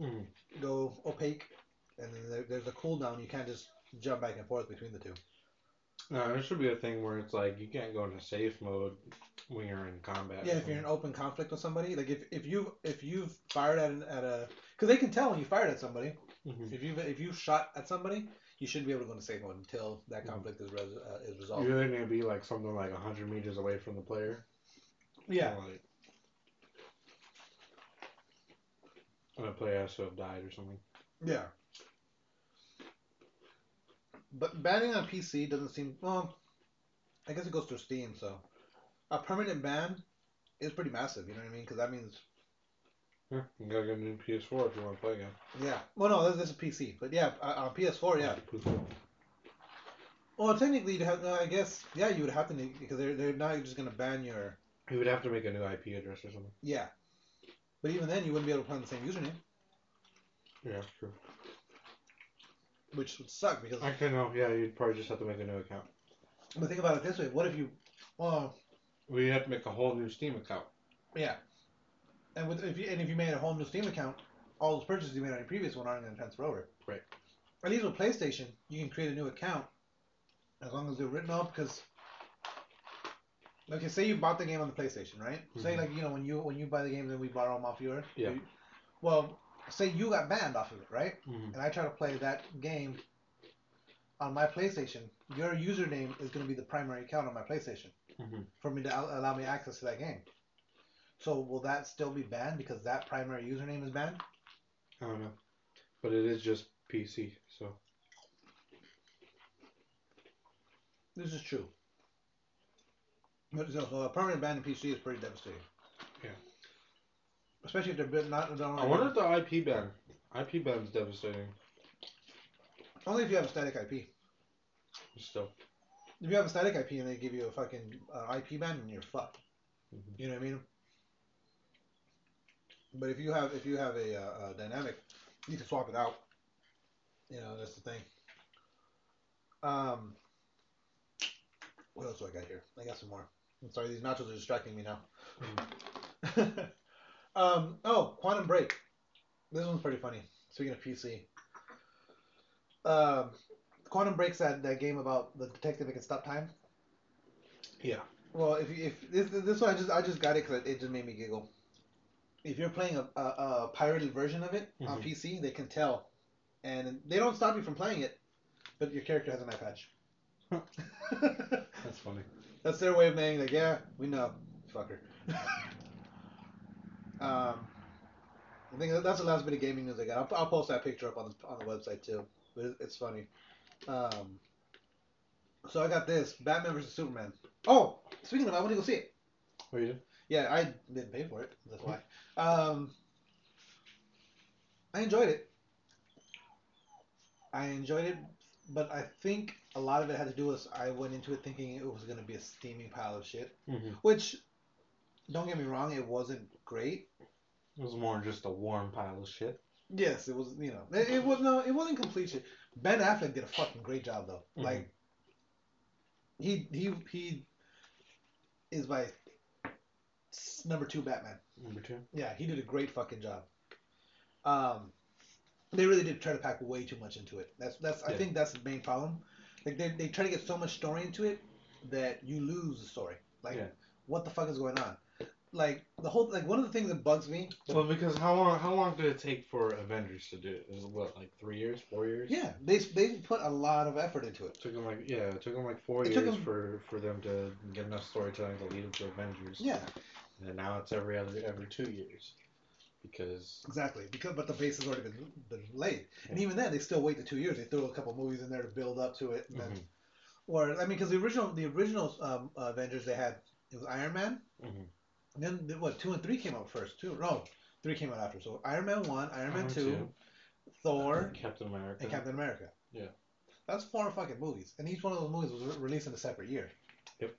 [SPEAKER 3] Mhm.
[SPEAKER 2] go opaque, and then there, there's a cooldown. You can't just jump back and forth between the two.
[SPEAKER 3] No, there should be a thing where it's like you can't go into safe mode when you're in combat.
[SPEAKER 2] Yeah, if you're in open conflict with somebody, like if, if you if you've fired at an, at a because they can tell when you fired at somebody.
[SPEAKER 3] Mhm.
[SPEAKER 2] If you if you shot at somebody, you shouldn't be able to go into safe mode until that conflict is res- uh, is resolved.
[SPEAKER 3] You're going to be like something like 100 meters away from the player.
[SPEAKER 2] Yeah.
[SPEAKER 3] Like, and the player has to have died or something.
[SPEAKER 2] Yeah. But banning on PC doesn't seem well. I guess it goes through Steam, so a permanent ban is pretty massive. You know what I mean? Because that means
[SPEAKER 3] Yeah, you gotta get a new PS4 if you want to play again.
[SPEAKER 2] yeah. Well, no, this, this is PC, but yeah, uh, on PS4, yeah.
[SPEAKER 3] PS4.
[SPEAKER 2] Well, technically, you'd have. Uh, I guess yeah, you would have to because they're they're not just gonna ban your
[SPEAKER 3] You would have to make a new IP address or something.
[SPEAKER 2] yeah. But even then, you wouldn't be able to play on the same username,
[SPEAKER 3] Yeah, true.
[SPEAKER 2] which would suck because.
[SPEAKER 3] Actually, no. Yeah, you'd probably just have to make a new account.
[SPEAKER 2] But think about it this way: what if you, well,
[SPEAKER 3] Well, you have to make a whole new Steam account.
[SPEAKER 2] Yeah. And with if you and if you made a whole new Steam account, all those purchases you made on your previous one aren't going to transfer over.
[SPEAKER 3] Right.
[SPEAKER 2] At least with PlayStation, you can create a new account as long as they're written up. Because, okay, say you bought the game on the PlayStation, right? Say
[SPEAKER 3] Mhm.
[SPEAKER 2] like you know when you when you buy the game, then we borrow them off yours.
[SPEAKER 3] Yeah.
[SPEAKER 2] you- well, say you got banned off of it, right?
[SPEAKER 3] Mm-hmm.
[SPEAKER 2] And I try to play that game on my PlayStation. Your username is going to be the primary account on my PlayStation
[SPEAKER 3] Mm-hmm.
[SPEAKER 2] for me to al- allow me access to that game. So will that still be banned because that primary username is banned?
[SPEAKER 3] I don't know, but it is just PC, so
[SPEAKER 2] This is true. But so, so a permanent ban in PC is pretty devastating.
[SPEAKER 3] Yeah.
[SPEAKER 2] Especially if they're bit- not. Don't
[SPEAKER 3] I wonder if the IP ban. IP ban's devastating.
[SPEAKER 2] only if you have a static IP.
[SPEAKER 3] Still.
[SPEAKER 2] If you have a static IP and they give you a fucking uh, IP ban, then you're fucked.
[SPEAKER 3] Mhm.
[SPEAKER 2] You know what I mean? But if you have if you have a, uh, a dynamic, you can swap it out. You know that's the thing. Um, what else do I got here? I got some more. I'm sorry, these nachos are distracting me now. um, oh, Quantum Break. This one's pretty funny. Speaking of PC, um, Quantum Break's that, that game about the detective that can stop time.
[SPEAKER 3] Yeah.
[SPEAKER 2] Well, if you- if this this one I just I just got it because it just made me giggle. If you're playing a, a, a pirated version of it on
[SPEAKER 3] Mhm.
[SPEAKER 2] PC, they can tell, and they don't stop you from playing it, but your character has an eye patch.
[SPEAKER 3] That's funny.
[SPEAKER 2] That's their way of saying like, yeah, we know, fucker. um, I think that- that's the last bit of gaming news I got. I'll, I'll post that picture up on the on the website too, but it, it's funny. Um, so I got this Batman versus Superman. Oh, speaking of, I want to go see it.
[SPEAKER 3] What you did?
[SPEAKER 2] Yeah, I didn't pay for it. That's why. Um, I enjoyed it. I enjoyed it, but I think a lot of it had to do with I went into it thinking it was going to be a steaming pile of shit.
[SPEAKER 3] Mm-hmm.
[SPEAKER 2] Which, don't get me wrong, it wasn't great.
[SPEAKER 3] It was more just a warm pile of shit.
[SPEAKER 2] Yes, it was. You know, it, it was no, it wasn't complete shit. Ben Affleck did a fucking great job though.
[SPEAKER 3] Mhm.
[SPEAKER 2] Like, he he he is s- number two Batman.
[SPEAKER 3] Number two.
[SPEAKER 2] Yeah, he did a great fucking job. Um, they really did try to pack way too much into it. That's that's I think that's the main problem. Like they they try to get so much story into it that you lose the story. Like
[SPEAKER 3] Yeah.
[SPEAKER 2] what the fuck is going on? Like the whole like one of the things that bugs me.
[SPEAKER 3] Well, because how long how long did it take for Avengers to do it? It was what like three years, four years?
[SPEAKER 2] Yeah, they they put a lot of effort into it.
[SPEAKER 3] It took them like yeah, it took them like four
[SPEAKER 2] It
[SPEAKER 3] years
[SPEAKER 2] took 'em-
[SPEAKER 3] for for them to get enough storytelling to lead into Avengers.
[SPEAKER 2] Yeah,
[SPEAKER 3] And now it's every other every two years, because
[SPEAKER 2] exactly. Because but the base has already been been laid, and even then they still wait the two years. They throw a couple movies in there to build up to it, and then or I mean, because the original the original um, Avengers they had it was Iron Man.
[SPEAKER 3] Mhm.
[SPEAKER 2] And then what two and three came out first two No, three came out after. So Iron Man one, Iron Man two,
[SPEAKER 3] two.
[SPEAKER 2] Thor,
[SPEAKER 3] Captain America.
[SPEAKER 2] and Captain America.
[SPEAKER 3] Yeah.
[SPEAKER 2] That's four fucking movies, and each one of those movies was re- released in a separate year.
[SPEAKER 3] Yep.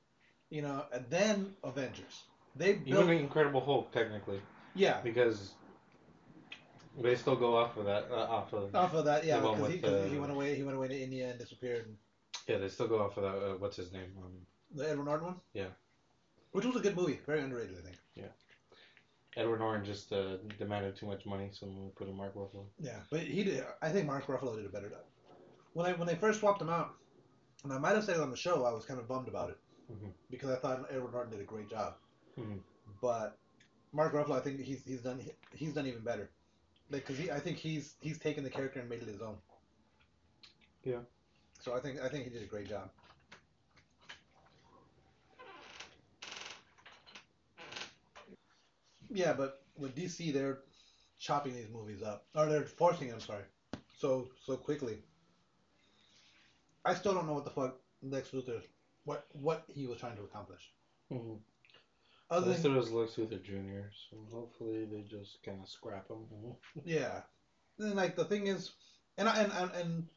[SPEAKER 2] You know, and then Avengers. They
[SPEAKER 3] Even
[SPEAKER 2] built.
[SPEAKER 3] the Incredible Hulk technically,
[SPEAKER 2] yeah.
[SPEAKER 3] because they still go off of that uh, off of
[SPEAKER 2] Off of that, yeah, because he,
[SPEAKER 3] the-
[SPEAKER 2] he went away. He went away to India and disappeared. And
[SPEAKER 3] yeah they still go off of that. Uh, what's his name? Um,
[SPEAKER 2] the Edward Norton one.
[SPEAKER 3] Yeah.
[SPEAKER 2] Which was a good movie, very underrated, I think. Yeah.
[SPEAKER 3] Edward Norton just uh, demanded too much money, so we put in Mark Ruffalo.
[SPEAKER 2] Yeah, but he did. I think Mark Ruffalo did a better job. When I when they first swapped him out, and I might have said it on the show, I was kind of bummed about it
[SPEAKER 3] Mhm.
[SPEAKER 2] because I thought Edward Norton did a great job.
[SPEAKER 3] Mhm.
[SPEAKER 2] But Mark Ruffalo, I think he's he's done he's done even better. Like, cause he, I think he's he's taken the character and made it his own.
[SPEAKER 3] Yeah.
[SPEAKER 2] So I think I think he did a great job. Yeah, but with DC, they're chopping these movies up, or they're forcing them. Sorry, so so quickly. I still don't know what the fuck Lex Luthor, what what he was trying to accomplish.
[SPEAKER 3] Mm-hmm.
[SPEAKER 2] Other
[SPEAKER 3] least
[SPEAKER 2] than,
[SPEAKER 3] Lex Luthor Jr., so hopefully they just kind of scrap him.
[SPEAKER 2] yeah, and like the thing is, and I and, and and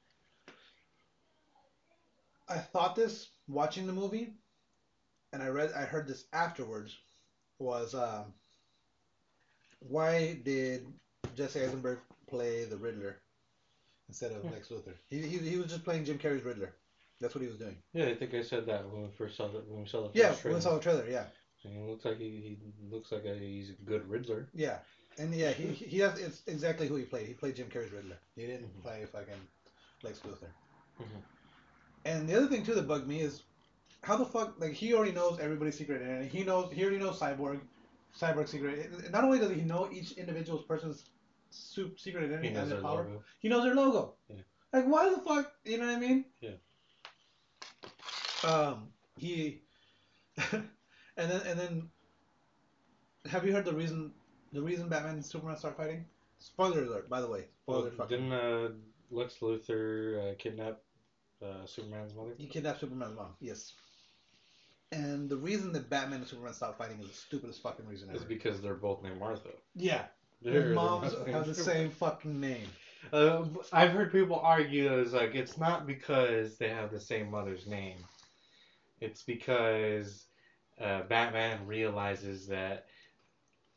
[SPEAKER 2] I thought this watching the movie, and I read I heard this afterwards, was um, why did Jesse Eisenberg play the Riddler instead of
[SPEAKER 3] Hmm.
[SPEAKER 2] Lex Luthor? He, he he was just playing Jim Carrey's Riddler. That's what he was doing.
[SPEAKER 3] Yeah, I think I said that when we first saw the when we saw the
[SPEAKER 2] Yeah, when we saw the trailer. Yeah,
[SPEAKER 3] He looks like he, he looks like a, he's a good Riddler.
[SPEAKER 2] yeah, and yeah, he he has it's exactly who he played. He played Jim Carrey's Riddler. He didn't
[SPEAKER 3] Mhm.
[SPEAKER 2] play fucking Lex Luthor.
[SPEAKER 3] Mhm.
[SPEAKER 2] And the other thing too that bugged me is how the fuck like he already knows everybody's secret identity. He knows he already knows Cyborg, Cyborg's secret. Not only does he know each individual person's su- secret identity
[SPEAKER 3] He
[SPEAKER 2] and
[SPEAKER 3] knows
[SPEAKER 2] their
[SPEAKER 3] their
[SPEAKER 2] power,
[SPEAKER 3] logo.
[SPEAKER 2] he knows their logo.
[SPEAKER 3] Yeah.
[SPEAKER 2] Like why the fuck? You know what I mean?
[SPEAKER 3] Yeah.
[SPEAKER 2] Um, he, and then and then, have you heard the reason? The reason Batman and Superman start fighting? Spoiler alert, by the way.
[SPEAKER 3] Well,
[SPEAKER 2] Spoiler fucking.
[SPEAKER 3] didn't uh, Lex Luthor uh, kidnap uh, Superman's mother?
[SPEAKER 2] He kidnapped Superman's mom. Yes. And the reason that Batman and Superman stopped fighting is the stupidest fucking reason
[SPEAKER 3] It's
[SPEAKER 2] ever.
[SPEAKER 3] because they're both named Martha.
[SPEAKER 2] Yeah. Their moms have the same fucking name.
[SPEAKER 3] Uh, I've heard people argue that it's like it's not because they have the same mother's name. It's because uh, Batman realizes that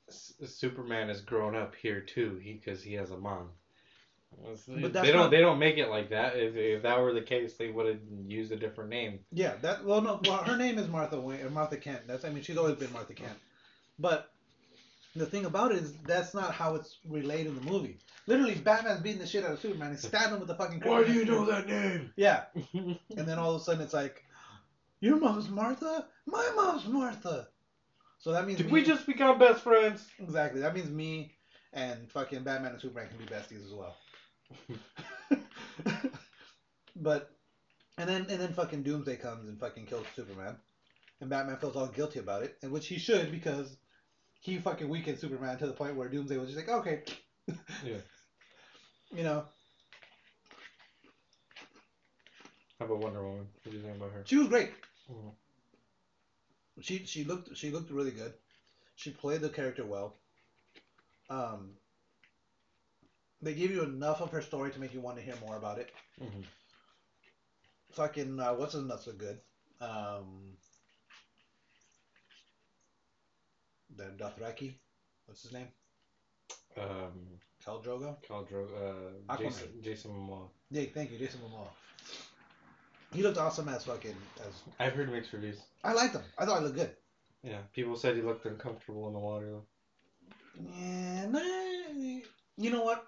[SPEAKER 3] S- Superman has grown up here too, because he, has a mom.
[SPEAKER 2] But
[SPEAKER 3] they don't.
[SPEAKER 2] not-
[SPEAKER 3] They don't make it like that. If, if that were the case, they would have used a different name.
[SPEAKER 2] Yeah, that well no well her name is Martha Wayne Martha Kent. That's I mean she's always been Martha Kent. But the thing about it is that's not how it's relayed in the movie. Literally Batman's beating the shit out of Superman He's stabbing him with the fucking kryptonite spear.
[SPEAKER 3] name?
[SPEAKER 2] Yeah. And then all of a sudden it's like Your mom's Martha? My mom's Martha. So that means
[SPEAKER 3] Did
[SPEAKER 2] me-
[SPEAKER 3] we just become best friends?
[SPEAKER 2] Exactly. That means me and fucking Batman and Superman can be besties as well. but and then and then fucking Doomsday comes and fucking kills Superman. And Batman feels all guilty about it, and which he should because he fucking weakened Superman to the point where Doomsday was just like, okay.
[SPEAKER 3] Yeah.
[SPEAKER 2] You know,
[SPEAKER 3] How about Wonder Woman? What do you think about her?
[SPEAKER 2] she was great.
[SPEAKER 3] Mhm.
[SPEAKER 2] She she looked she looked really good. She played the character well. Um, they gave you enough of her story to make you want to hear more about it.
[SPEAKER 3] Mhm.
[SPEAKER 2] fucking uh, what's his nuts are good. Um, the Dothraki, what's his name?
[SPEAKER 3] Um,
[SPEAKER 2] Khal Drogo.
[SPEAKER 3] Khal Dro- uh, Jason, Jason Momoa.
[SPEAKER 2] Yeah, thank you, Jason Momoa. He looked awesome as fucking as.
[SPEAKER 3] I've heard mixed reviews.
[SPEAKER 2] I liked him. I thought he looked good.
[SPEAKER 3] Yeah, people said he looked uncomfortable in the water. Though.
[SPEAKER 2] Yeah, nah, you know what?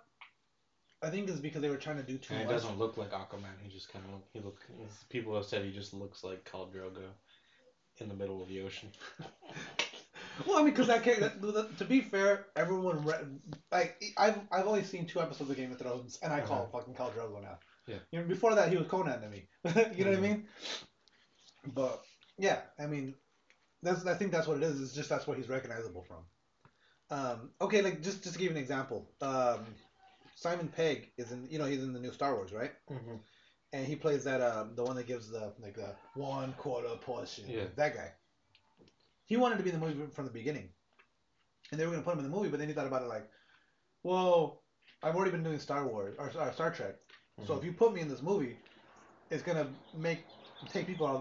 [SPEAKER 2] I think it's because they were trying to do too
[SPEAKER 3] And it doesn't look like Aquaman. He just kind of he look. People have said he just looks like Khal Drogo in the middle of the ocean.
[SPEAKER 2] Well, I mean, because that that- To be fair, everyone read, like I've I've only seen two episodes of Game of Thrones, and I call uh-huh. fucking Khal Drogo now.
[SPEAKER 3] Yeah.
[SPEAKER 2] You know, before that, he was Conan to me. you know what I
[SPEAKER 3] Mhm.
[SPEAKER 2] mean? But yeah, I mean, that's I think that's what it is. It's just that's what he's recognizable from. Um, okay, like just just to give you an example, um, Simon Pegg is in. You know, he's in the new Star Wars, right?
[SPEAKER 3] Mm-hmm.
[SPEAKER 2] And he plays that um the one that gives the like the one quarter portion.
[SPEAKER 3] Yeah.
[SPEAKER 2] That guy. He wanted to be in the movie from the beginning, and they were gonna put him in the movie, but then he thought about it like, well, I've already been doing Star Wars or, or Star Trek, so if you put me in this movie, it's gonna make take people out.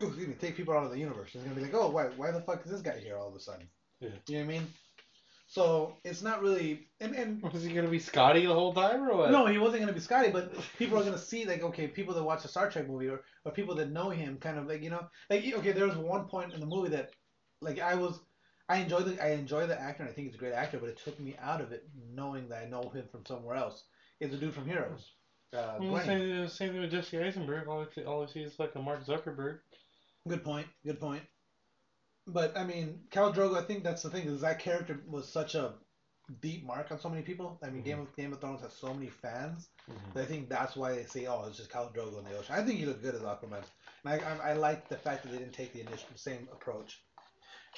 [SPEAKER 2] Of, excuse me, take people out of the universe. It's gonna be like, oh, why, why the fuck is this guy here all of a sudden?
[SPEAKER 3] Yeah.
[SPEAKER 2] You know what I mean? So it's not really, and and
[SPEAKER 3] Was he gonna be Scotty the whole time or what?
[SPEAKER 2] no, he wasn't gonna be Scotty, but people are gonna see like, okay, people that watch the Star Trek movie or, or people that know him, kind of like you know, like okay, there was one point in the movie that, like, I was, I enjoy the I enjoy the actor, and I think he's a great actor, but it took me out of it knowing that I know him from somewhere else. It's a dude from Heroes. Uh,
[SPEAKER 3] Well, same, same thing with Jesse Eisenberg. All I see, all I see is like a Mark Zuckerberg.
[SPEAKER 2] Good point. Good point. But I mean, Khal Drogo. I think that's the thing is that character was such a deep mark on so many people. I mean,
[SPEAKER 3] Mhm.
[SPEAKER 2] Game of Game of Thrones has so many fans
[SPEAKER 3] Mhm.
[SPEAKER 2] that I think that's why they say, "Oh, it's just Khal Drogo in the ocean." I think he looked good as Aquaman, and I I, I like the fact that they didn't take the initial same approach.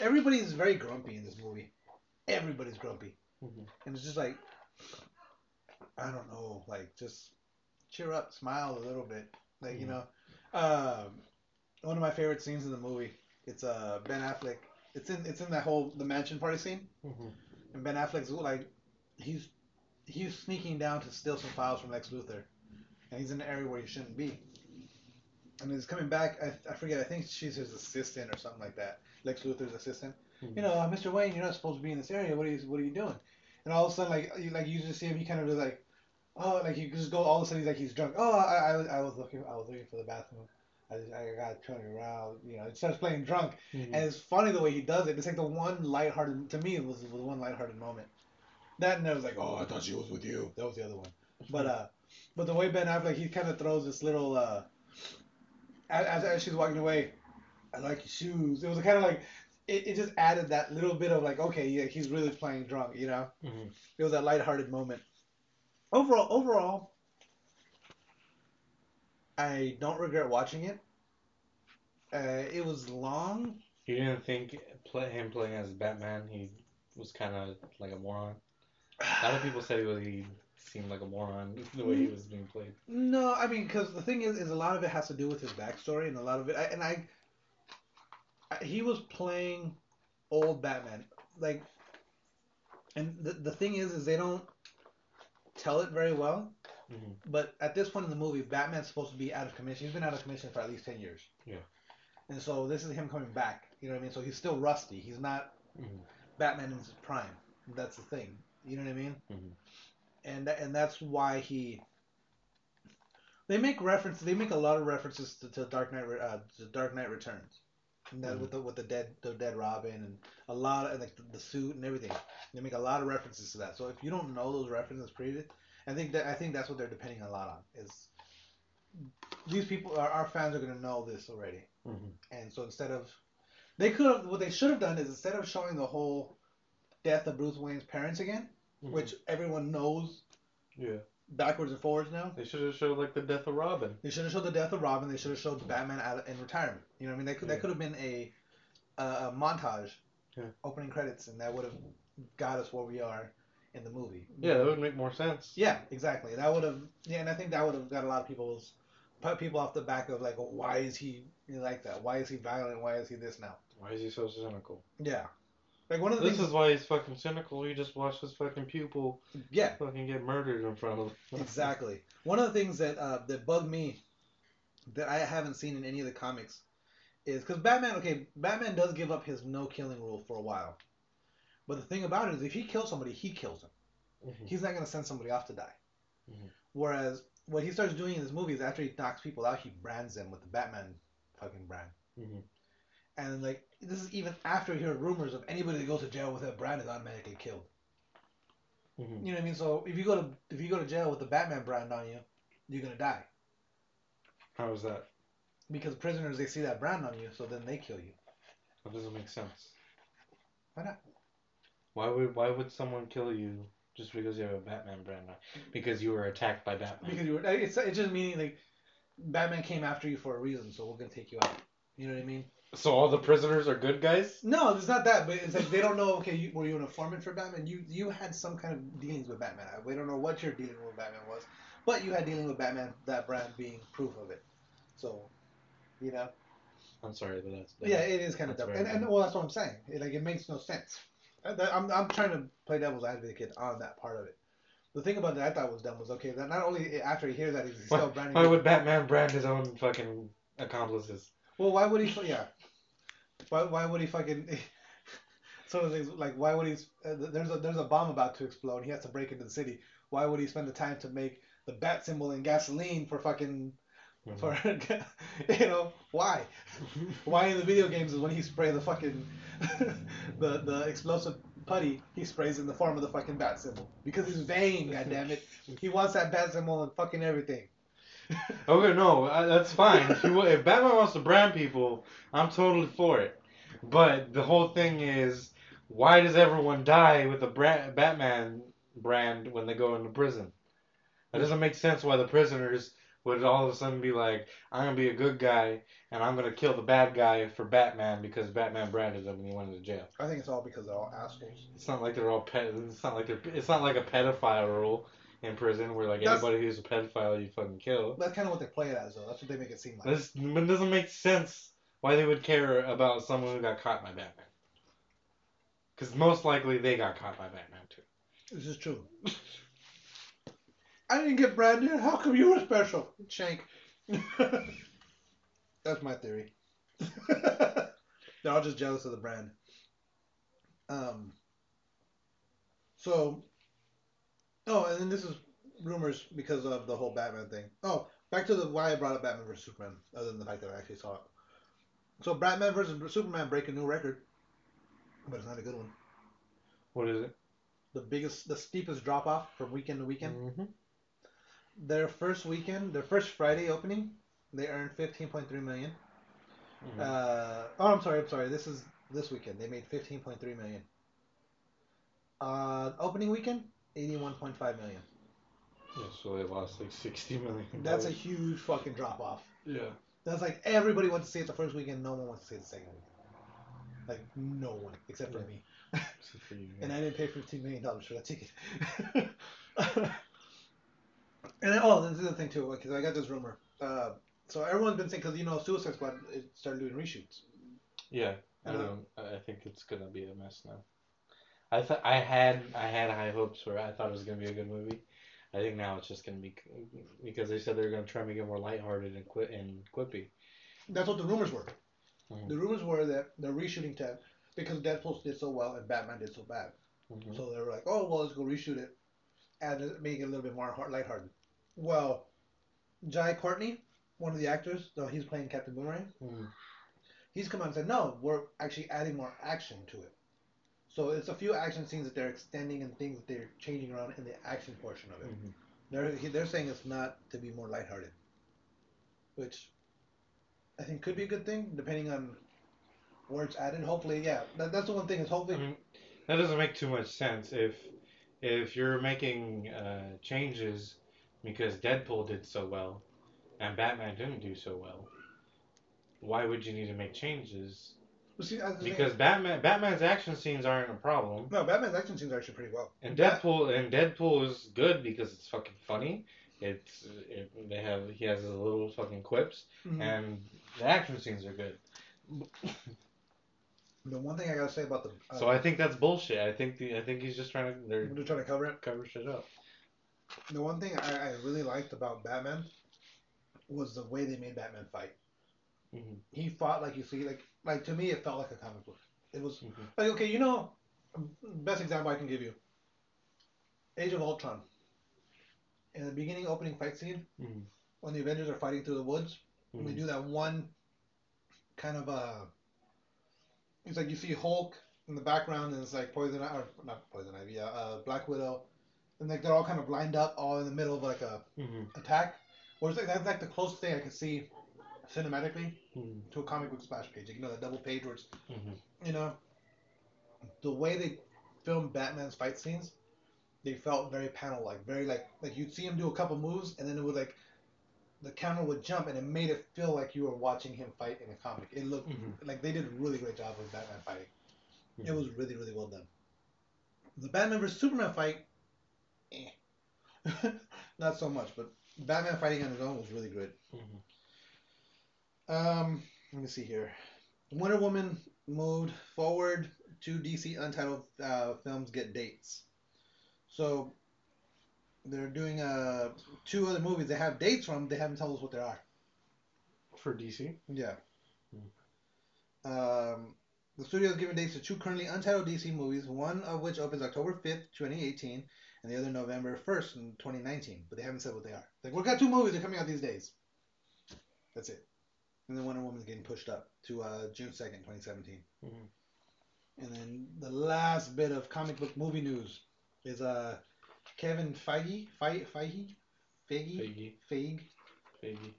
[SPEAKER 2] Everybody's very grumpy in this movie. Everybody's grumpy,
[SPEAKER 3] Mhm.
[SPEAKER 2] and it's just like I don't know, like just cheer up, smile a little bit, like you
[SPEAKER 3] Mhm.
[SPEAKER 2] know. Um, one of my favorite scenes in the movie. It's uh Ben Affleck. It's in it's in that whole the mansion party scene.
[SPEAKER 3] Mhm.
[SPEAKER 2] And Ben Affleck's like, he's he's sneaking down to steal some files from Lex Luthor, and he's in an area where he shouldn't be. And he's coming back. I, I forget. I think she's his assistant or something like that. Lex Luthor's assistant.
[SPEAKER 3] Mhm.
[SPEAKER 2] You know, uh, Mr. Wayne, you're not supposed to be in this area. What are you What are you doing? And all of a sudden, like you like you just see him. He kind of just like, oh, like he just go. All of a sudden, he's like he's drunk. Oh, I, I, was- I was looking. I was looking for the bathroom. I, just, I got turning around. You know, It starts playing drunk.
[SPEAKER 3] Mhm.
[SPEAKER 2] And it's funny the way he does it. It's like the one lighthearted to me it was the one lighthearted moment. That and I was like, oh, I thought she was with you. That was the other one. But uh, but the way Ben Affleck he kind of throws this little uh, as, as she's walking away, I like your shoes. It was kind of like it, it just added that little bit of like okay yeah he's really playing drunk you know.
[SPEAKER 3] Mhm.
[SPEAKER 2] It was that lighthearted moment. Overall, overall, I don't regret watching it. Uh, it was long.
[SPEAKER 3] You didn't think play, him playing as Batman, he was kind of like a moron? A lot of people said he, was, he seemed like a moron the way he was being played.
[SPEAKER 2] No, I mean, because the thing is, is a lot of it has to do with his backstory, and a lot of it, I, and I, I, he was playing old Batman, like, and the the thing is, is they don't tell it very well.
[SPEAKER 3] Mhm.
[SPEAKER 2] But at this point in the movie, Batman's supposed to be out of commission. He's been out of commission for at least ten years.
[SPEAKER 3] Yeah.
[SPEAKER 2] And so this is him coming back. You know what I mean? So he's still rusty. He's not
[SPEAKER 3] Mhm.
[SPEAKER 2] Batman in his prime. That's the thing. You know what I mean?
[SPEAKER 3] Mhm.
[SPEAKER 2] And and that's why he. They make reference. They make a lot of references to, to Dark Knight, uh, to Dark Knight Returns, and that
[SPEAKER 3] Mhm.
[SPEAKER 2] with the with the dead the dead Robin and a lot of like the, the suit and everything. They make a lot of references to that. So if you don't know those references previous, I think that I think that's what they're depending a lot on is. These people, our, our fans are gonna know this already.
[SPEAKER 3] Mhm.
[SPEAKER 2] And so instead of, they could have, what they should have done is instead of showing the whole death of Bruce Wayne's parents again,
[SPEAKER 3] Mhm.
[SPEAKER 2] which everyone knows
[SPEAKER 3] yeah,
[SPEAKER 2] backwards and forwards now,
[SPEAKER 3] they should have showed like the death of Robin.
[SPEAKER 2] they should have showed the death of Robin. They should have showed Batman out in retirement. You know what I mean? They could,
[SPEAKER 3] Yeah.
[SPEAKER 2] that could have been a, a, a montage,
[SPEAKER 3] Yeah.
[SPEAKER 2] opening credits, and that would have got us where we are in the movie.
[SPEAKER 3] Yeah, that would make more sense.
[SPEAKER 2] Yeah, exactly. That would have, yeah, and I think that would have got a lot of people's, put people off the back of like, why is he like that? Why is he violent? Why is he this now?
[SPEAKER 3] Why is he so cynical?
[SPEAKER 2] Yeah. Like one of the
[SPEAKER 3] This
[SPEAKER 2] things.
[SPEAKER 3] is why he's fucking cynical. He just watched his fucking pupil
[SPEAKER 2] yeah,
[SPEAKER 3] fucking get murdered in front of him.
[SPEAKER 2] exactly. One of the things that uh, that bugged me that I haven't seen in any of the comics is because Batman. Okay, Batman does give up his no killing rule for a while, but the thing about it is, if he kills somebody, he kills them.
[SPEAKER 3] Mhm.
[SPEAKER 2] He's not gonna send somebody off to die.
[SPEAKER 3] Mhm.
[SPEAKER 2] Whereas what he starts doing in this movie is after he knocks people out, he brands them with the Batman fucking brand.
[SPEAKER 3] Mhm.
[SPEAKER 2] And like this is even after he heard rumors of anybody that goes to jail with that brand is automatically killed.
[SPEAKER 3] Mhm.
[SPEAKER 2] You know what I mean? So if you go to if you go to jail with the Batman brand on you, you're gonna die
[SPEAKER 3] How is that?
[SPEAKER 2] because prisoners they see that brand on you, so then they kill you.
[SPEAKER 3] That doesn't make sense.
[SPEAKER 2] Why not?
[SPEAKER 3] Why would why would someone kill you just because you have a Batman brand on? Because you were attacked by Batman.
[SPEAKER 2] Because you were it's it's just meaning like Batman came after you for a reason, so we're gonna take you out. You know what I mean?
[SPEAKER 3] So all the prisoners are good guys?
[SPEAKER 2] No, it's not that, but it's like they don't know. Okay, you, were you an informant for Batman? You you had some kind of dealings with Batman. We don't know what your dealing with Batman was, but you had dealing with Batman. That brand being proof of it. So, you know.
[SPEAKER 3] I'm sorry, but that's
[SPEAKER 2] Yeah, it is kind of
[SPEAKER 3] That's
[SPEAKER 2] dumb, and, and well, that's what I'm saying. It, like it makes no sense. I, I'm I'm trying to play devil's advocate on that part of it. The thing about that I thought was dumb was okay that not only after he hears that he's still
[SPEAKER 3] Why,
[SPEAKER 2] branding.
[SPEAKER 3] why would Batman brand his own fucking accomplices?
[SPEAKER 2] Well, why would he? Yeah. Why why would he fucking? Some of the things like why would he? Uh, there's a there's a bomb about to explode. He has to break into the city. Why would he spend the time to make the bat symbol in gasoline for fucking for you know why? Why in the video games is when he spray the fucking the the explosive putty he sprays in the form of the fucking bat symbol because he's vain. God damn it, he wants that bat symbol and fucking everything.
[SPEAKER 3] Okay, no, I, that's fine. If, you, if Batman wants to brand people, I'm totally for it. But the whole thing is, why does everyone die with a bra- Batman brand when they go into prison? That doesn't make sense. Why the prisoners would all of a sudden be like, "I'm gonna be a good guy and I'm gonna kill the bad guy for Batman because Batman branded him and he went into jail."
[SPEAKER 2] I think it's all because they're all assholes.
[SPEAKER 3] It's not like they're all pet. It's not like they're. It's not like a pedophile rule in prison where like
[SPEAKER 2] That's-
[SPEAKER 3] anybody who's a pedophile you fucking kill.
[SPEAKER 2] That's kind of what they play it as, though. That's what they make it seem like.
[SPEAKER 3] This it doesn't make sense why they would care about someone who got caught by Batman. Because most likely they got caught by Batman too.
[SPEAKER 2] This is true. I didn't get branded. How come you were special? Shank. That's my theory. They're all just jealous of the brand. Um. So. Oh, and then this is rumors because of the whole Batman thing. Oh, back to the why I brought up Batman vs Superman, other than the fact that I actually saw it. So Batman vs Superman break a new record, but it's not a good one.
[SPEAKER 3] What is it?
[SPEAKER 2] The biggest, the steepest drop off from weekend to weekend.
[SPEAKER 3] Mm-hmm.
[SPEAKER 2] Their first weekend, their first Friday opening, they earned 15.3 million.
[SPEAKER 3] Mm-hmm.
[SPEAKER 2] Uh, oh, I'm sorry, I'm sorry. This is this weekend. They made 15.3 million. Uh, opening weekend, 81.5 million.
[SPEAKER 3] yeah, so they lost like sixty million.
[SPEAKER 2] That's a huge fucking drop off.
[SPEAKER 3] yeah.
[SPEAKER 2] That's like everybody went to see it the first weekend. No one wants to see it the second weekend. Like no one except for
[SPEAKER 3] Yeah.
[SPEAKER 2] me.
[SPEAKER 3] Except for you,
[SPEAKER 2] And. I didn't pay 15 million dollars for that ticket. and then, oh, this is the thing too, because I got this rumor. Uh, so everyone's been saying because you know Suicide Squad it started doing reshoots.
[SPEAKER 3] Yeah, I
[SPEAKER 2] Uh,
[SPEAKER 3] don't. I think it's gonna be a mess now. I thought I had I had high hopes for it. I thought it was gonna be a good movie. I think now it's just gonna be because they said they're gonna try and make it more lighthearted and quit and quippy.
[SPEAKER 2] That's what the rumors were.
[SPEAKER 3] Mhm.
[SPEAKER 2] The rumors were that they're reshooting Ted because Deadpool did so well and Batman did so bad.
[SPEAKER 3] Mhm.
[SPEAKER 2] So they were like, oh well, let's go reshoot it and make it a little bit more heart lighthearted. Well, Jai Courtney, one of the actors, though he's playing Captain Boomerang,
[SPEAKER 3] Mhm.
[SPEAKER 2] he's come out and said, no, we're actually adding more action to it. So it's a few action scenes that they're extending and things that they're changing around in the action portion of it.
[SPEAKER 3] Mhm.
[SPEAKER 2] They're they're saying it's not to be more lighthearted, which I think could be a good thing depending on where it's added. Hopefully, yeah, that, that's the one thing is
[SPEAKER 3] I
[SPEAKER 2] hopefully.
[SPEAKER 3] mean, that doesn't make too much sense if if you're making uh, changes because Deadpool did so well and Batman didn't do so well. Why would you need to make changes?
[SPEAKER 2] See, that's the thing.
[SPEAKER 3] Because Batman Batman's action scenes aren't a problem.
[SPEAKER 2] no, Batman's action scenes are actually pretty well.
[SPEAKER 3] And
[SPEAKER 2] Bat-
[SPEAKER 3] Deadpool and Deadpool is good because it's fucking funny. It's it, they have he has his little fucking quips
[SPEAKER 2] Mhm.
[SPEAKER 3] and the action scenes are good.
[SPEAKER 2] the one thing I gotta say about the uh,
[SPEAKER 3] So I think that's bullshit. I think the I think he's just trying to they're
[SPEAKER 2] trying to cover it.
[SPEAKER 3] cover shit up.
[SPEAKER 2] The one thing I, I really liked about Batman was the way they made Batman fight.
[SPEAKER 3] Mhm.
[SPEAKER 2] He fought like you see, like like to me, it felt like a comic book. It was
[SPEAKER 3] Mhm.
[SPEAKER 2] like okay, you know, best example I can give you. Age of Ultron. In the beginning opening fight scene,
[SPEAKER 3] Mhm.
[SPEAKER 2] when the Avengers are fighting through the woods, and they do that one kind of uh it's like you see Hulk in the background and it's like Poison I- or not Poison Ivy, uh, uh Black Widow, and like they're all kind of lined up, all in the middle of like a
[SPEAKER 3] Mhm.
[SPEAKER 2] attack. Whereas like that's like the closest thing I could see cinematically
[SPEAKER 3] Mhm.
[SPEAKER 2] to a comic book splash page. Like, you know, that double page where it's
[SPEAKER 3] Mhm.
[SPEAKER 2] you know the way they filmed Batman's fight scenes, they felt very panel like, very like like you'd see him do a couple moves and then it would like the camera would jump and it made it feel like you were watching him fight in a comic. It looked
[SPEAKER 3] Mhm.
[SPEAKER 2] like they did a really great job with Batman fighting. It
[SPEAKER 3] Mhm.
[SPEAKER 2] was really really well done. The Batman vs Superman fight, eh. not so much, but Batman fighting on his own was really good.
[SPEAKER 3] Mhm.
[SPEAKER 2] Um, let me see here. Wonder Woman moved forward. Two DC Untitled uh, films get dates. So they're doing uh, two other movies. They have dates from. They haven't told us what they are.
[SPEAKER 3] For DC.
[SPEAKER 2] Yeah. Um, the studio is giving dates to two currently untitled DC movies. One of which opens October fifth, twenty eighteen, and the other November first, in twenty nineteen. But they haven't said what they are. Like we've got two movies that are coming out these days. That's it. And then Wonder Woman's getting pushed up to uh, June second, twenty seventeen.
[SPEAKER 3] Mhm.
[SPEAKER 2] And then the last bit of comic book movie news is uh Kevin Feige, Feige, Feige, Feige,
[SPEAKER 3] Feige.
[SPEAKER 2] Feige,
[SPEAKER 3] Feige.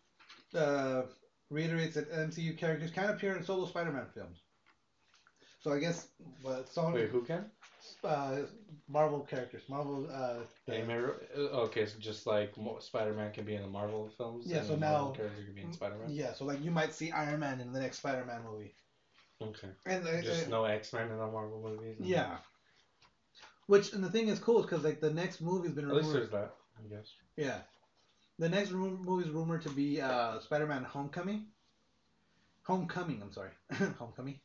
[SPEAKER 2] uh, reiterates that MCU characters can appear in solo Spider-Man films. So I guess, but Sony,
[SPEAKER 3] Wait, who can?
[SPEAKER 2] Uh, Marvel characters, Marvel. Uh, the-
[SPEAKER 3] Hey, Mar- uh, okay, so just like Spider-Man can be in the Marvel films.
[SPEAKER 2] Yeah, so
[SPEAKER 3] the Marvel
[SPEAKER 2] now-
[SPEAKER 3] can be in Spider-Man.
[SPEAKER 2] yeah, so like you might see Iron Man in the next Spider-Man movie,
[SPEAKER 3] Okay.
[SPEAKER 2] and uh,
[SPEAKER 3] Just
[SPEAKER 2] uh,
[SPEAKER 3] no X-Men in the Marvel movies.
[SPEAKER 2] yeah. Which and the thing is cool is because like the next movie's been
[SPEAKER 3] At least
[SPEAKER 2] rumored.
[SPEAKER 3] there's that, I guess.
[SPEAKER 2] Yeah, the next ru- movie's rumored to be uh, Spider-Man: Homecoming. Homecoming, I'm sorry, Homecoming.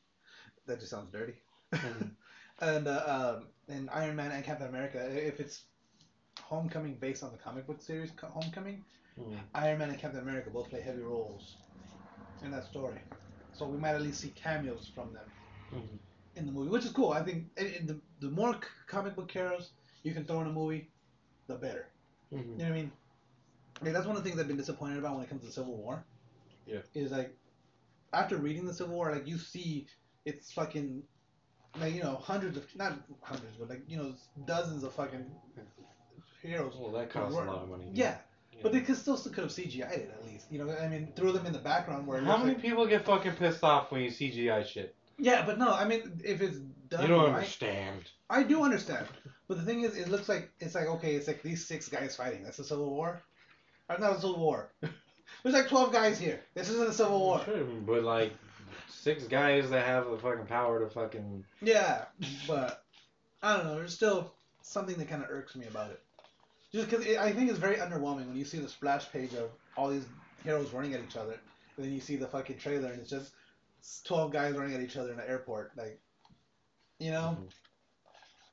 [SPEAKER 2] That just sounds dirty.
[SPEAKER 3] Mhm.
[SPEAKER 2] and uh, um, and Iron Man and Captain America. If it's Homecoming based on the comic book series Homecoming,
[SPEAKER 3] Mhm.
[SPEAKER 2] Iron Man and Captain America both play heavy roles in that story. So we might at least see cameos from them
[SPEAKER 3] Mhm.
[SPEAKER 2] in the movie, which is cool. I think the, the more c- comic book heroes you can throw in a movie, the better.
[SPEAKER 3] Mhm.
[SPEAKER 2] You know what I mean? Like, that's one of the things I've been disappointed about when it comes to Civil War.
[SPEAKER 3] Yeah.
[SPEAKER 2] Is like after reading the Civil War, like you see it's fucking like you know hundreds of not hundreds, but like you know dozens of fucking heroes.
[SPEAKER 3] Well, that costs a lot of money.
[SPEAKER 2] Yeah,
[SPEAKER 3] Yeah.
[SPEAKER 2] but they could still still could have CGI'd it at least. You know, I mean, throw them in the background where. It
[SPEAKER 3] How
[SPEAKER 2] looks
[SPEAKER 3] many
[SPEAKER 2] like-
[SPEAKER 3] people get fucking pissed off when you CGI shit?
[SPEAKER 2] Yeah, but no, I mean, if it's done
[SPEAKER 3] you don't
[SPEAKER 2] right,
[SPEAKER 3] understand.
[SPEAKER 2] I do understand. But the thing is, it looks like it's like okay, it's like these six guys fighting. That's a civil war. Or not a civil war. There's like twelve guys here. This isn't a civil war.
[SPEAKER 3] Sure, but like six guys that have the fucking power to fucking.
[SPEAKER 2] Yeah, but I don't know. There's still something that kind of irks me about it. Just because I think it's very underwhelming when you see the splash page of all these heroes running at each other, and then you see the fucking trailer and it's just twelve guys running at each other in the airport, like, you know.
[SPEAKER 3] Mhm.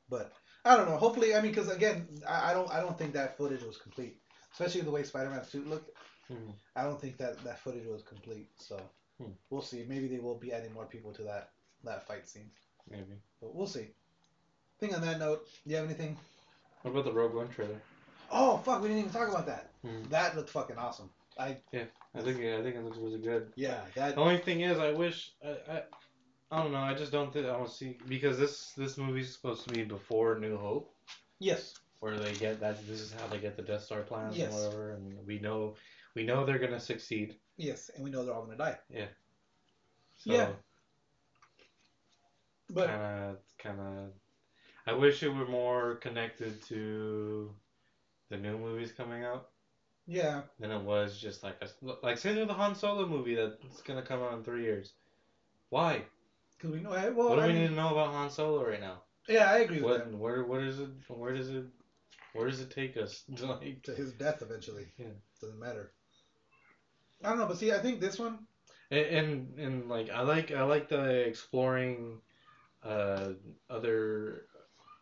[SPEAKER 2] But I don't know. Hopefully, I mean, because again, I, I don't, I don't think that footage was complete, especially the way Spider-Man's suit looked.
[SPEAKER 3] Mhm.
[SPEAKER 2] I don't think that that footage was complete. So
[SPEAKER 3] Hmm.
[SPEAKER 2] we'll see. Maybe they will be adding more people to that that fight scene,
[SPEAKER 3] Maybe.
[SPEAKER 2] but we'll see. I think on that note, do you have anything?
[SPEAKER 3] What about the Rogue One trailer?
[SPEAKER 2] Oh fuck, we didn't even talk about that.
[SPEAKER 3] Hmm.
[SPEAKER 2] That looked fucking awesome. I yeah,
[SPEAKER 3] I think yeah, I think it looks really good.
[SPEAKER 2] yeah, that
[SPEAKER 3] The only thing is, I wish I, I, I don't know. I just don't think I don't see because this this movie's supposed to be before New Hope,
[SPEAKER 2] yes,
[SPEAKER 3] where they get that. This is how they get the Death Star plans
[SPEAKER 2] Yes.
[SPEAKER 3] and whatever, and we know we know they're gonna succeed.
[SPEAKER 2] yes, and we know they're all gonna die.
[SPEAKER 3] So
[SPEAKER 2] Yeah. But
[SPEAKER 3] kind of kind of. I wish it were more connected to the new movies coming out
[SPEAKER 2] yeah,
[SPEAKER 3] than it was just like a like say they're the Han Solo movie that's gonna come out in three years. Why?
[SPEAKER 2] because we know. Well,
[SPEAKER 3] what do
[SPEAKER 2] I
[SPEAKER 3] we
[SPEAKER 2] mean,
[SPEAKER 3] need to know about Han Solo right now?
[SPEAKER 2] yeah, I agree with
[SPEAKER 3] What
[SPEAKER 2] that.
[SPEAKER 3] where where does it where does it where does it take us? Like
[SPEAKER 2] To his death eventually.
[SPEAKER 3] Yeah.
[SPEAKER 2] Doesn't matter. I don't know, but see, I think this one.
[SPEAKER 3] and, and and like I like I like the exploring uh other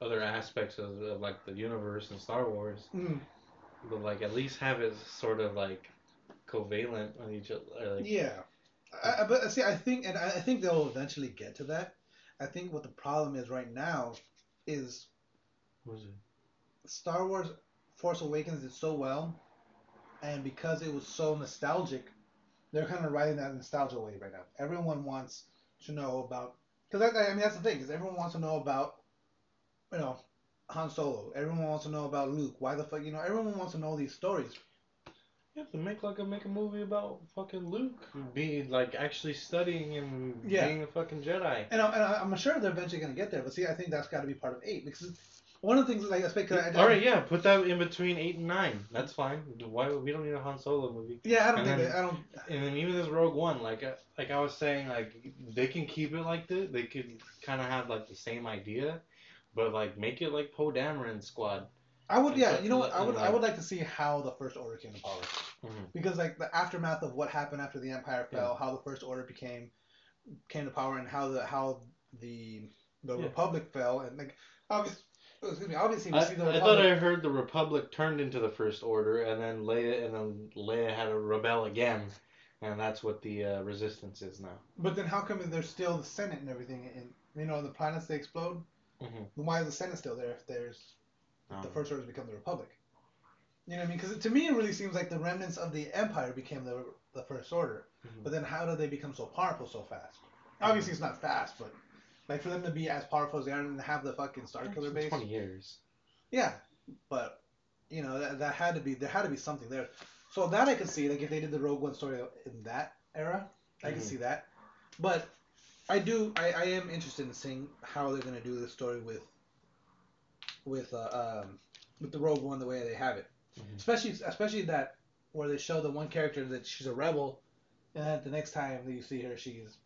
[SPEAKER 3] other aspects of, of like the universe and Star Wars,
[SPEAKER 2] Mm,
[SPEAKER 3] but like at least have it sort of like covalent with each other. Like,
[SPEAKER 2] yeah, I, I- but see, I think, and I think they'll eventually get to that. I think what the problem is right now is
[SPEAKER 3] what was it?
[SPEAKER 2] Star Wars Force Awakens did so well, and because it was so nostalgic, they're kind of riding that nostalgia wave right now. Everyone wants to know about because I, I mean that's the thing because everyone wants to know about you know Han Solo. Everyone wants to know about Luke. Why the fuck you know everyone wants to know these stories.
[SPEAKER 3] You have to make like a make a movie about fucking Luke being like actually studying and
[SPEAKER 2] Yeah.
[SPEAKER 3] being a fucking Jedi.
[SPEAKER 2] And, I, and I- I'm sure they're eventually gonna get there. But see, I think that's got to be part of eight because one of the things like I speak. I,
[SPEAKER 3] All right, yeah, put that in between eight and nine. That's fine. Why we don't need a Han Solo movie?
[SPEAKER 2] Yeah, I don't
[SPEAKER 3] And
[SPEAKER 2] think
[SPEAKER 3] then-
[SPEAKER 2] that, I don't.
[SPEAKER 3] And then even this Rogue One, like uh, like I was saying, like they can keep it like this. They could kind of have like the same idea, but like make it like Poe Dameron Squad.
[SPEAKER 2] I would, yeah. You know what? I would, I
[SPEAKER 3] like-
[SPEAKER 2] would like to see how the First Order came to power.
[SPEAKER 3] Mhm.
[SPEAKER 2] because like the aftermath of what happened after the empire fell, how the first order became came to power, and how the how the the
[SPEAKER 3] Yeah.
[SPEAKER 2] republic fell, and like obviously, excuse me, obviously we
[SPEAKER 3] I,
[SPEAKER 2] see the
[SPEAKER 3] I
[SPEAKER 2] republic.
[SPEAKER 3] thought I heard the Republic turned into the First Order, and then Leia and then Leia had to rebel again, and that's what the uh, Resistance is now.
[SPEAKER 2] But then how come there's still the Senate and everything, and you know the planets they explode?
[SPEAKER 3] Mhm.
[SPEAKER 2] Why is the Senate still there if there's if the
[SPEAKER 3] Um,
[SPEAKER 2] first order's become the republic? You know what I mean? Because to me, it really seems like the remnants of the empire became the the first order.
[SPEAKER 3] Mhm.
[SPEAKER 2] But then how did they become so powerful so fast? Obviously, it's not fast, but like for them to be as powerful as they are and have the fucking
[SPEAKER 3] Starkiller
[SPEAKER 2] base.
[SPEAKER 3] Twenty years.
[SPEAKER 2] Yeah, but you know that, that had to be there had to be something there. So that I could see like if they did the Rogue One story in that era, I could
[SPEAKER 3] Mhm.
[SPEAKER 2] see that. But I do. I, I am interested in seeing how they're gonna do this story with with uh, um, with the Rogue One the way they have it.
[SPEAKER 3] Mhm.
[SPEAKER 2] Especially especially that where they show the one character that she's a rebel, and then the next time that you see her, she's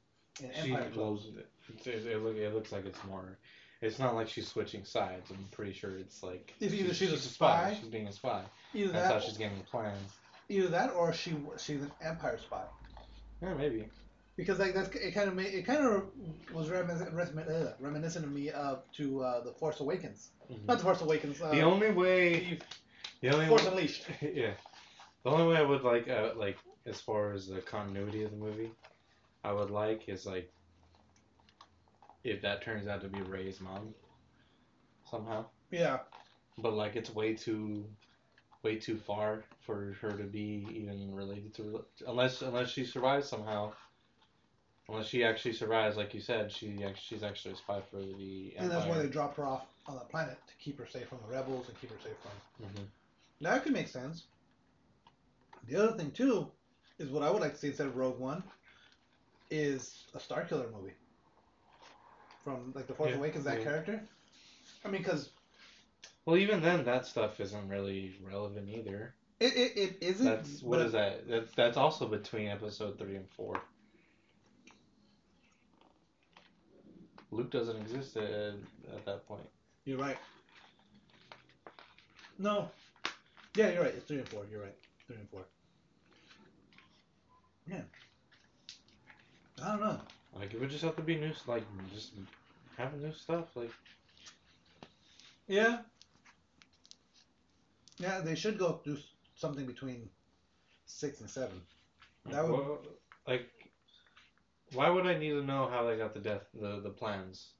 [SPEAKER 2] in
[SPEAKER 3] She
[SPEAKER 2] Empire clothes.
[SPEAKER 3] closed it. It, it, look, it looks like it's more. It's not like she's switching sides. I'm pretty sure it's like.
[SPEAKER 2] If either she's a
[SPEAKER 3] a
[SPEAKER 2] spy-
[SPEAKER 3] She's being a spy.
[SPEAKER 2] Either
[SPEAKER 3] That's how she's getting the plans.
[SPEAKER 2] either that, or she she's an Empire spy.
[SPEAKER 3] Yeah, maybe.
[SPEAKER 2] Because like that's it kind of made it kind of was reminiscent, reminiscent, of me of to uh, the Force Awakens.
[SPEAKER 3] Mhm.
[SPEAKER 2] Not the Force Awakens. Uh,
[SPEAKER 3] The only way. The only
[SPEAKER 2] Force
[SPEAKER 3] way,
[SPEAKER 2] Unleashed.
[SPEAKER 3] yeah. The only way I would like, uh, like, as far as the continuity of the movie, I would like is like, if that turns out to be Rey's mom, somehow.
[SPEAKER 2] Yeah.
[SPEAKER 3] But like, it's way too, way too far for her to be even related to, unless unless she survives somehow. Unless she actually survives, like you said, she she's actually a spy for the
[SPEAKER 2] And that's why they dropped her off on that planet to keep her safe from the rebels and keep her safe from.
[SPEAKER 3] Mhm.
[SPEAKER 2] That could make sense. The other thing too is what I would like to see instead of Rogue One is a Starkiller movie from like the Force
[SPEAKER 3] Yeah,
[SPEAKER 2] Awakens. That
[SPEAKER 3] yeah.
[SPEAKER 2] character. I mean, because
[SPEAKER 3] Well, even then, that stuff isn't really relevant either.
[SPEAKER 2] it, it, it isn't.
[SPEAKER 3] That's what
[SPEAKER 2] but
[SPEAKER 3] that? That's that's also between episode three and four. Luke doesn't exist at, at that point.
[SPEAKER 2] You're right. No. Yeah, you're right. It's three and four. You're right. Three and four. Yeah. I don't know.
[SPEAKER 3] Like it would just have to be new, like just have new stuff. Like
[SPEAKER 2] Yeah. Yeah, they should go do something between six and seven. That would-
[SPEAKER 3] well, like why would I need to know how they got the death the the plans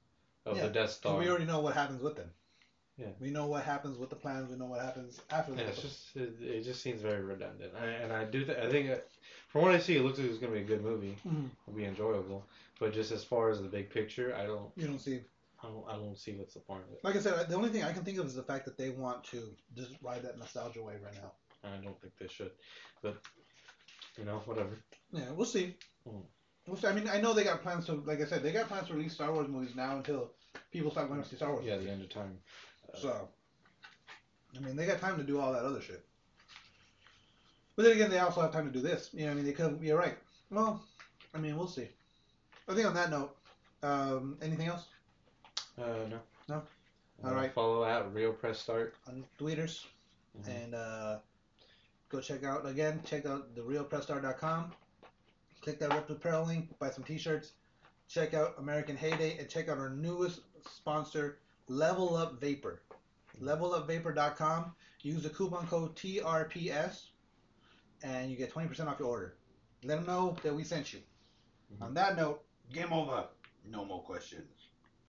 [SPEAKER 3] of
[SPEAKER 2] Yeah,
[SPEAKER 3] the Death Star?
[SPEAKER 2] we already know what happens with them.
[SPEAKER 3] Yeah.
[SPEAKER 2] We know what happens with the plans. We know what happens after
[SPEAKER 3] Yeah, it's just it, it just seems very redundant, I, and I do th- I think uh from what I see, it looks like it's gonna be a good movie.
[SPEAKER 2] Mhm.
[SPEAKER 3] It'll be enjoyable, but just as far as the big picture, I don't
[SPEAKER 2] You don't see.
[SPEAKER 3] I don't, I don't see what's the point of it.
[SPEAKER 2] Like I said, the only thing I can think of is the fact that they want to just ride that nostalgia wave right now.
[SPEAKER 3] I don't think they should, but you know whatever.
[SPEAKER 2] Yeah, we'll see.
[SPEAKER 3] Mhm.
[SPEAKER 2] We'll see. I mean, I know they got plans to, like I said, they got plans to release Star Wars movies now until people stop going to see Star Wars.
[SPEAKER 3] Yeah, the end of time. Uh,
[SPEAKER 2] So, I mean, they got time to do all that other shit. But then again, they also have time to do this. You know, I mean, they could. You're right. Well, I mean, we'll see. I think on that note, um, anything else
[SPEAKER 3] Uh, no.
[SPEAKER 2] No?
[SPEAKER 3] Uh,
[SPEAKER 2] All right.
[SPEAKER 3] Follow at Real Press Start.
[SPEAKER 2] on tweeters?
[SPEAKER 3] Mhm.
[SPEAKER 2] and uh, go check out again. Check out the therealpressstart.com. Click that RIPT Apparel link. Buy some T-shirts. Check out American Heyday and check out our newest sponsor, Level Up Vapor. LevelUpVapor.com. Use the coupon code TRPS, and you get 20% off your order. Let them know that we sent you.
[SPEAKER 3] Mhm.
[SPEAKER 2] On that note,
[SPEAKER 4] Game over. No more questions.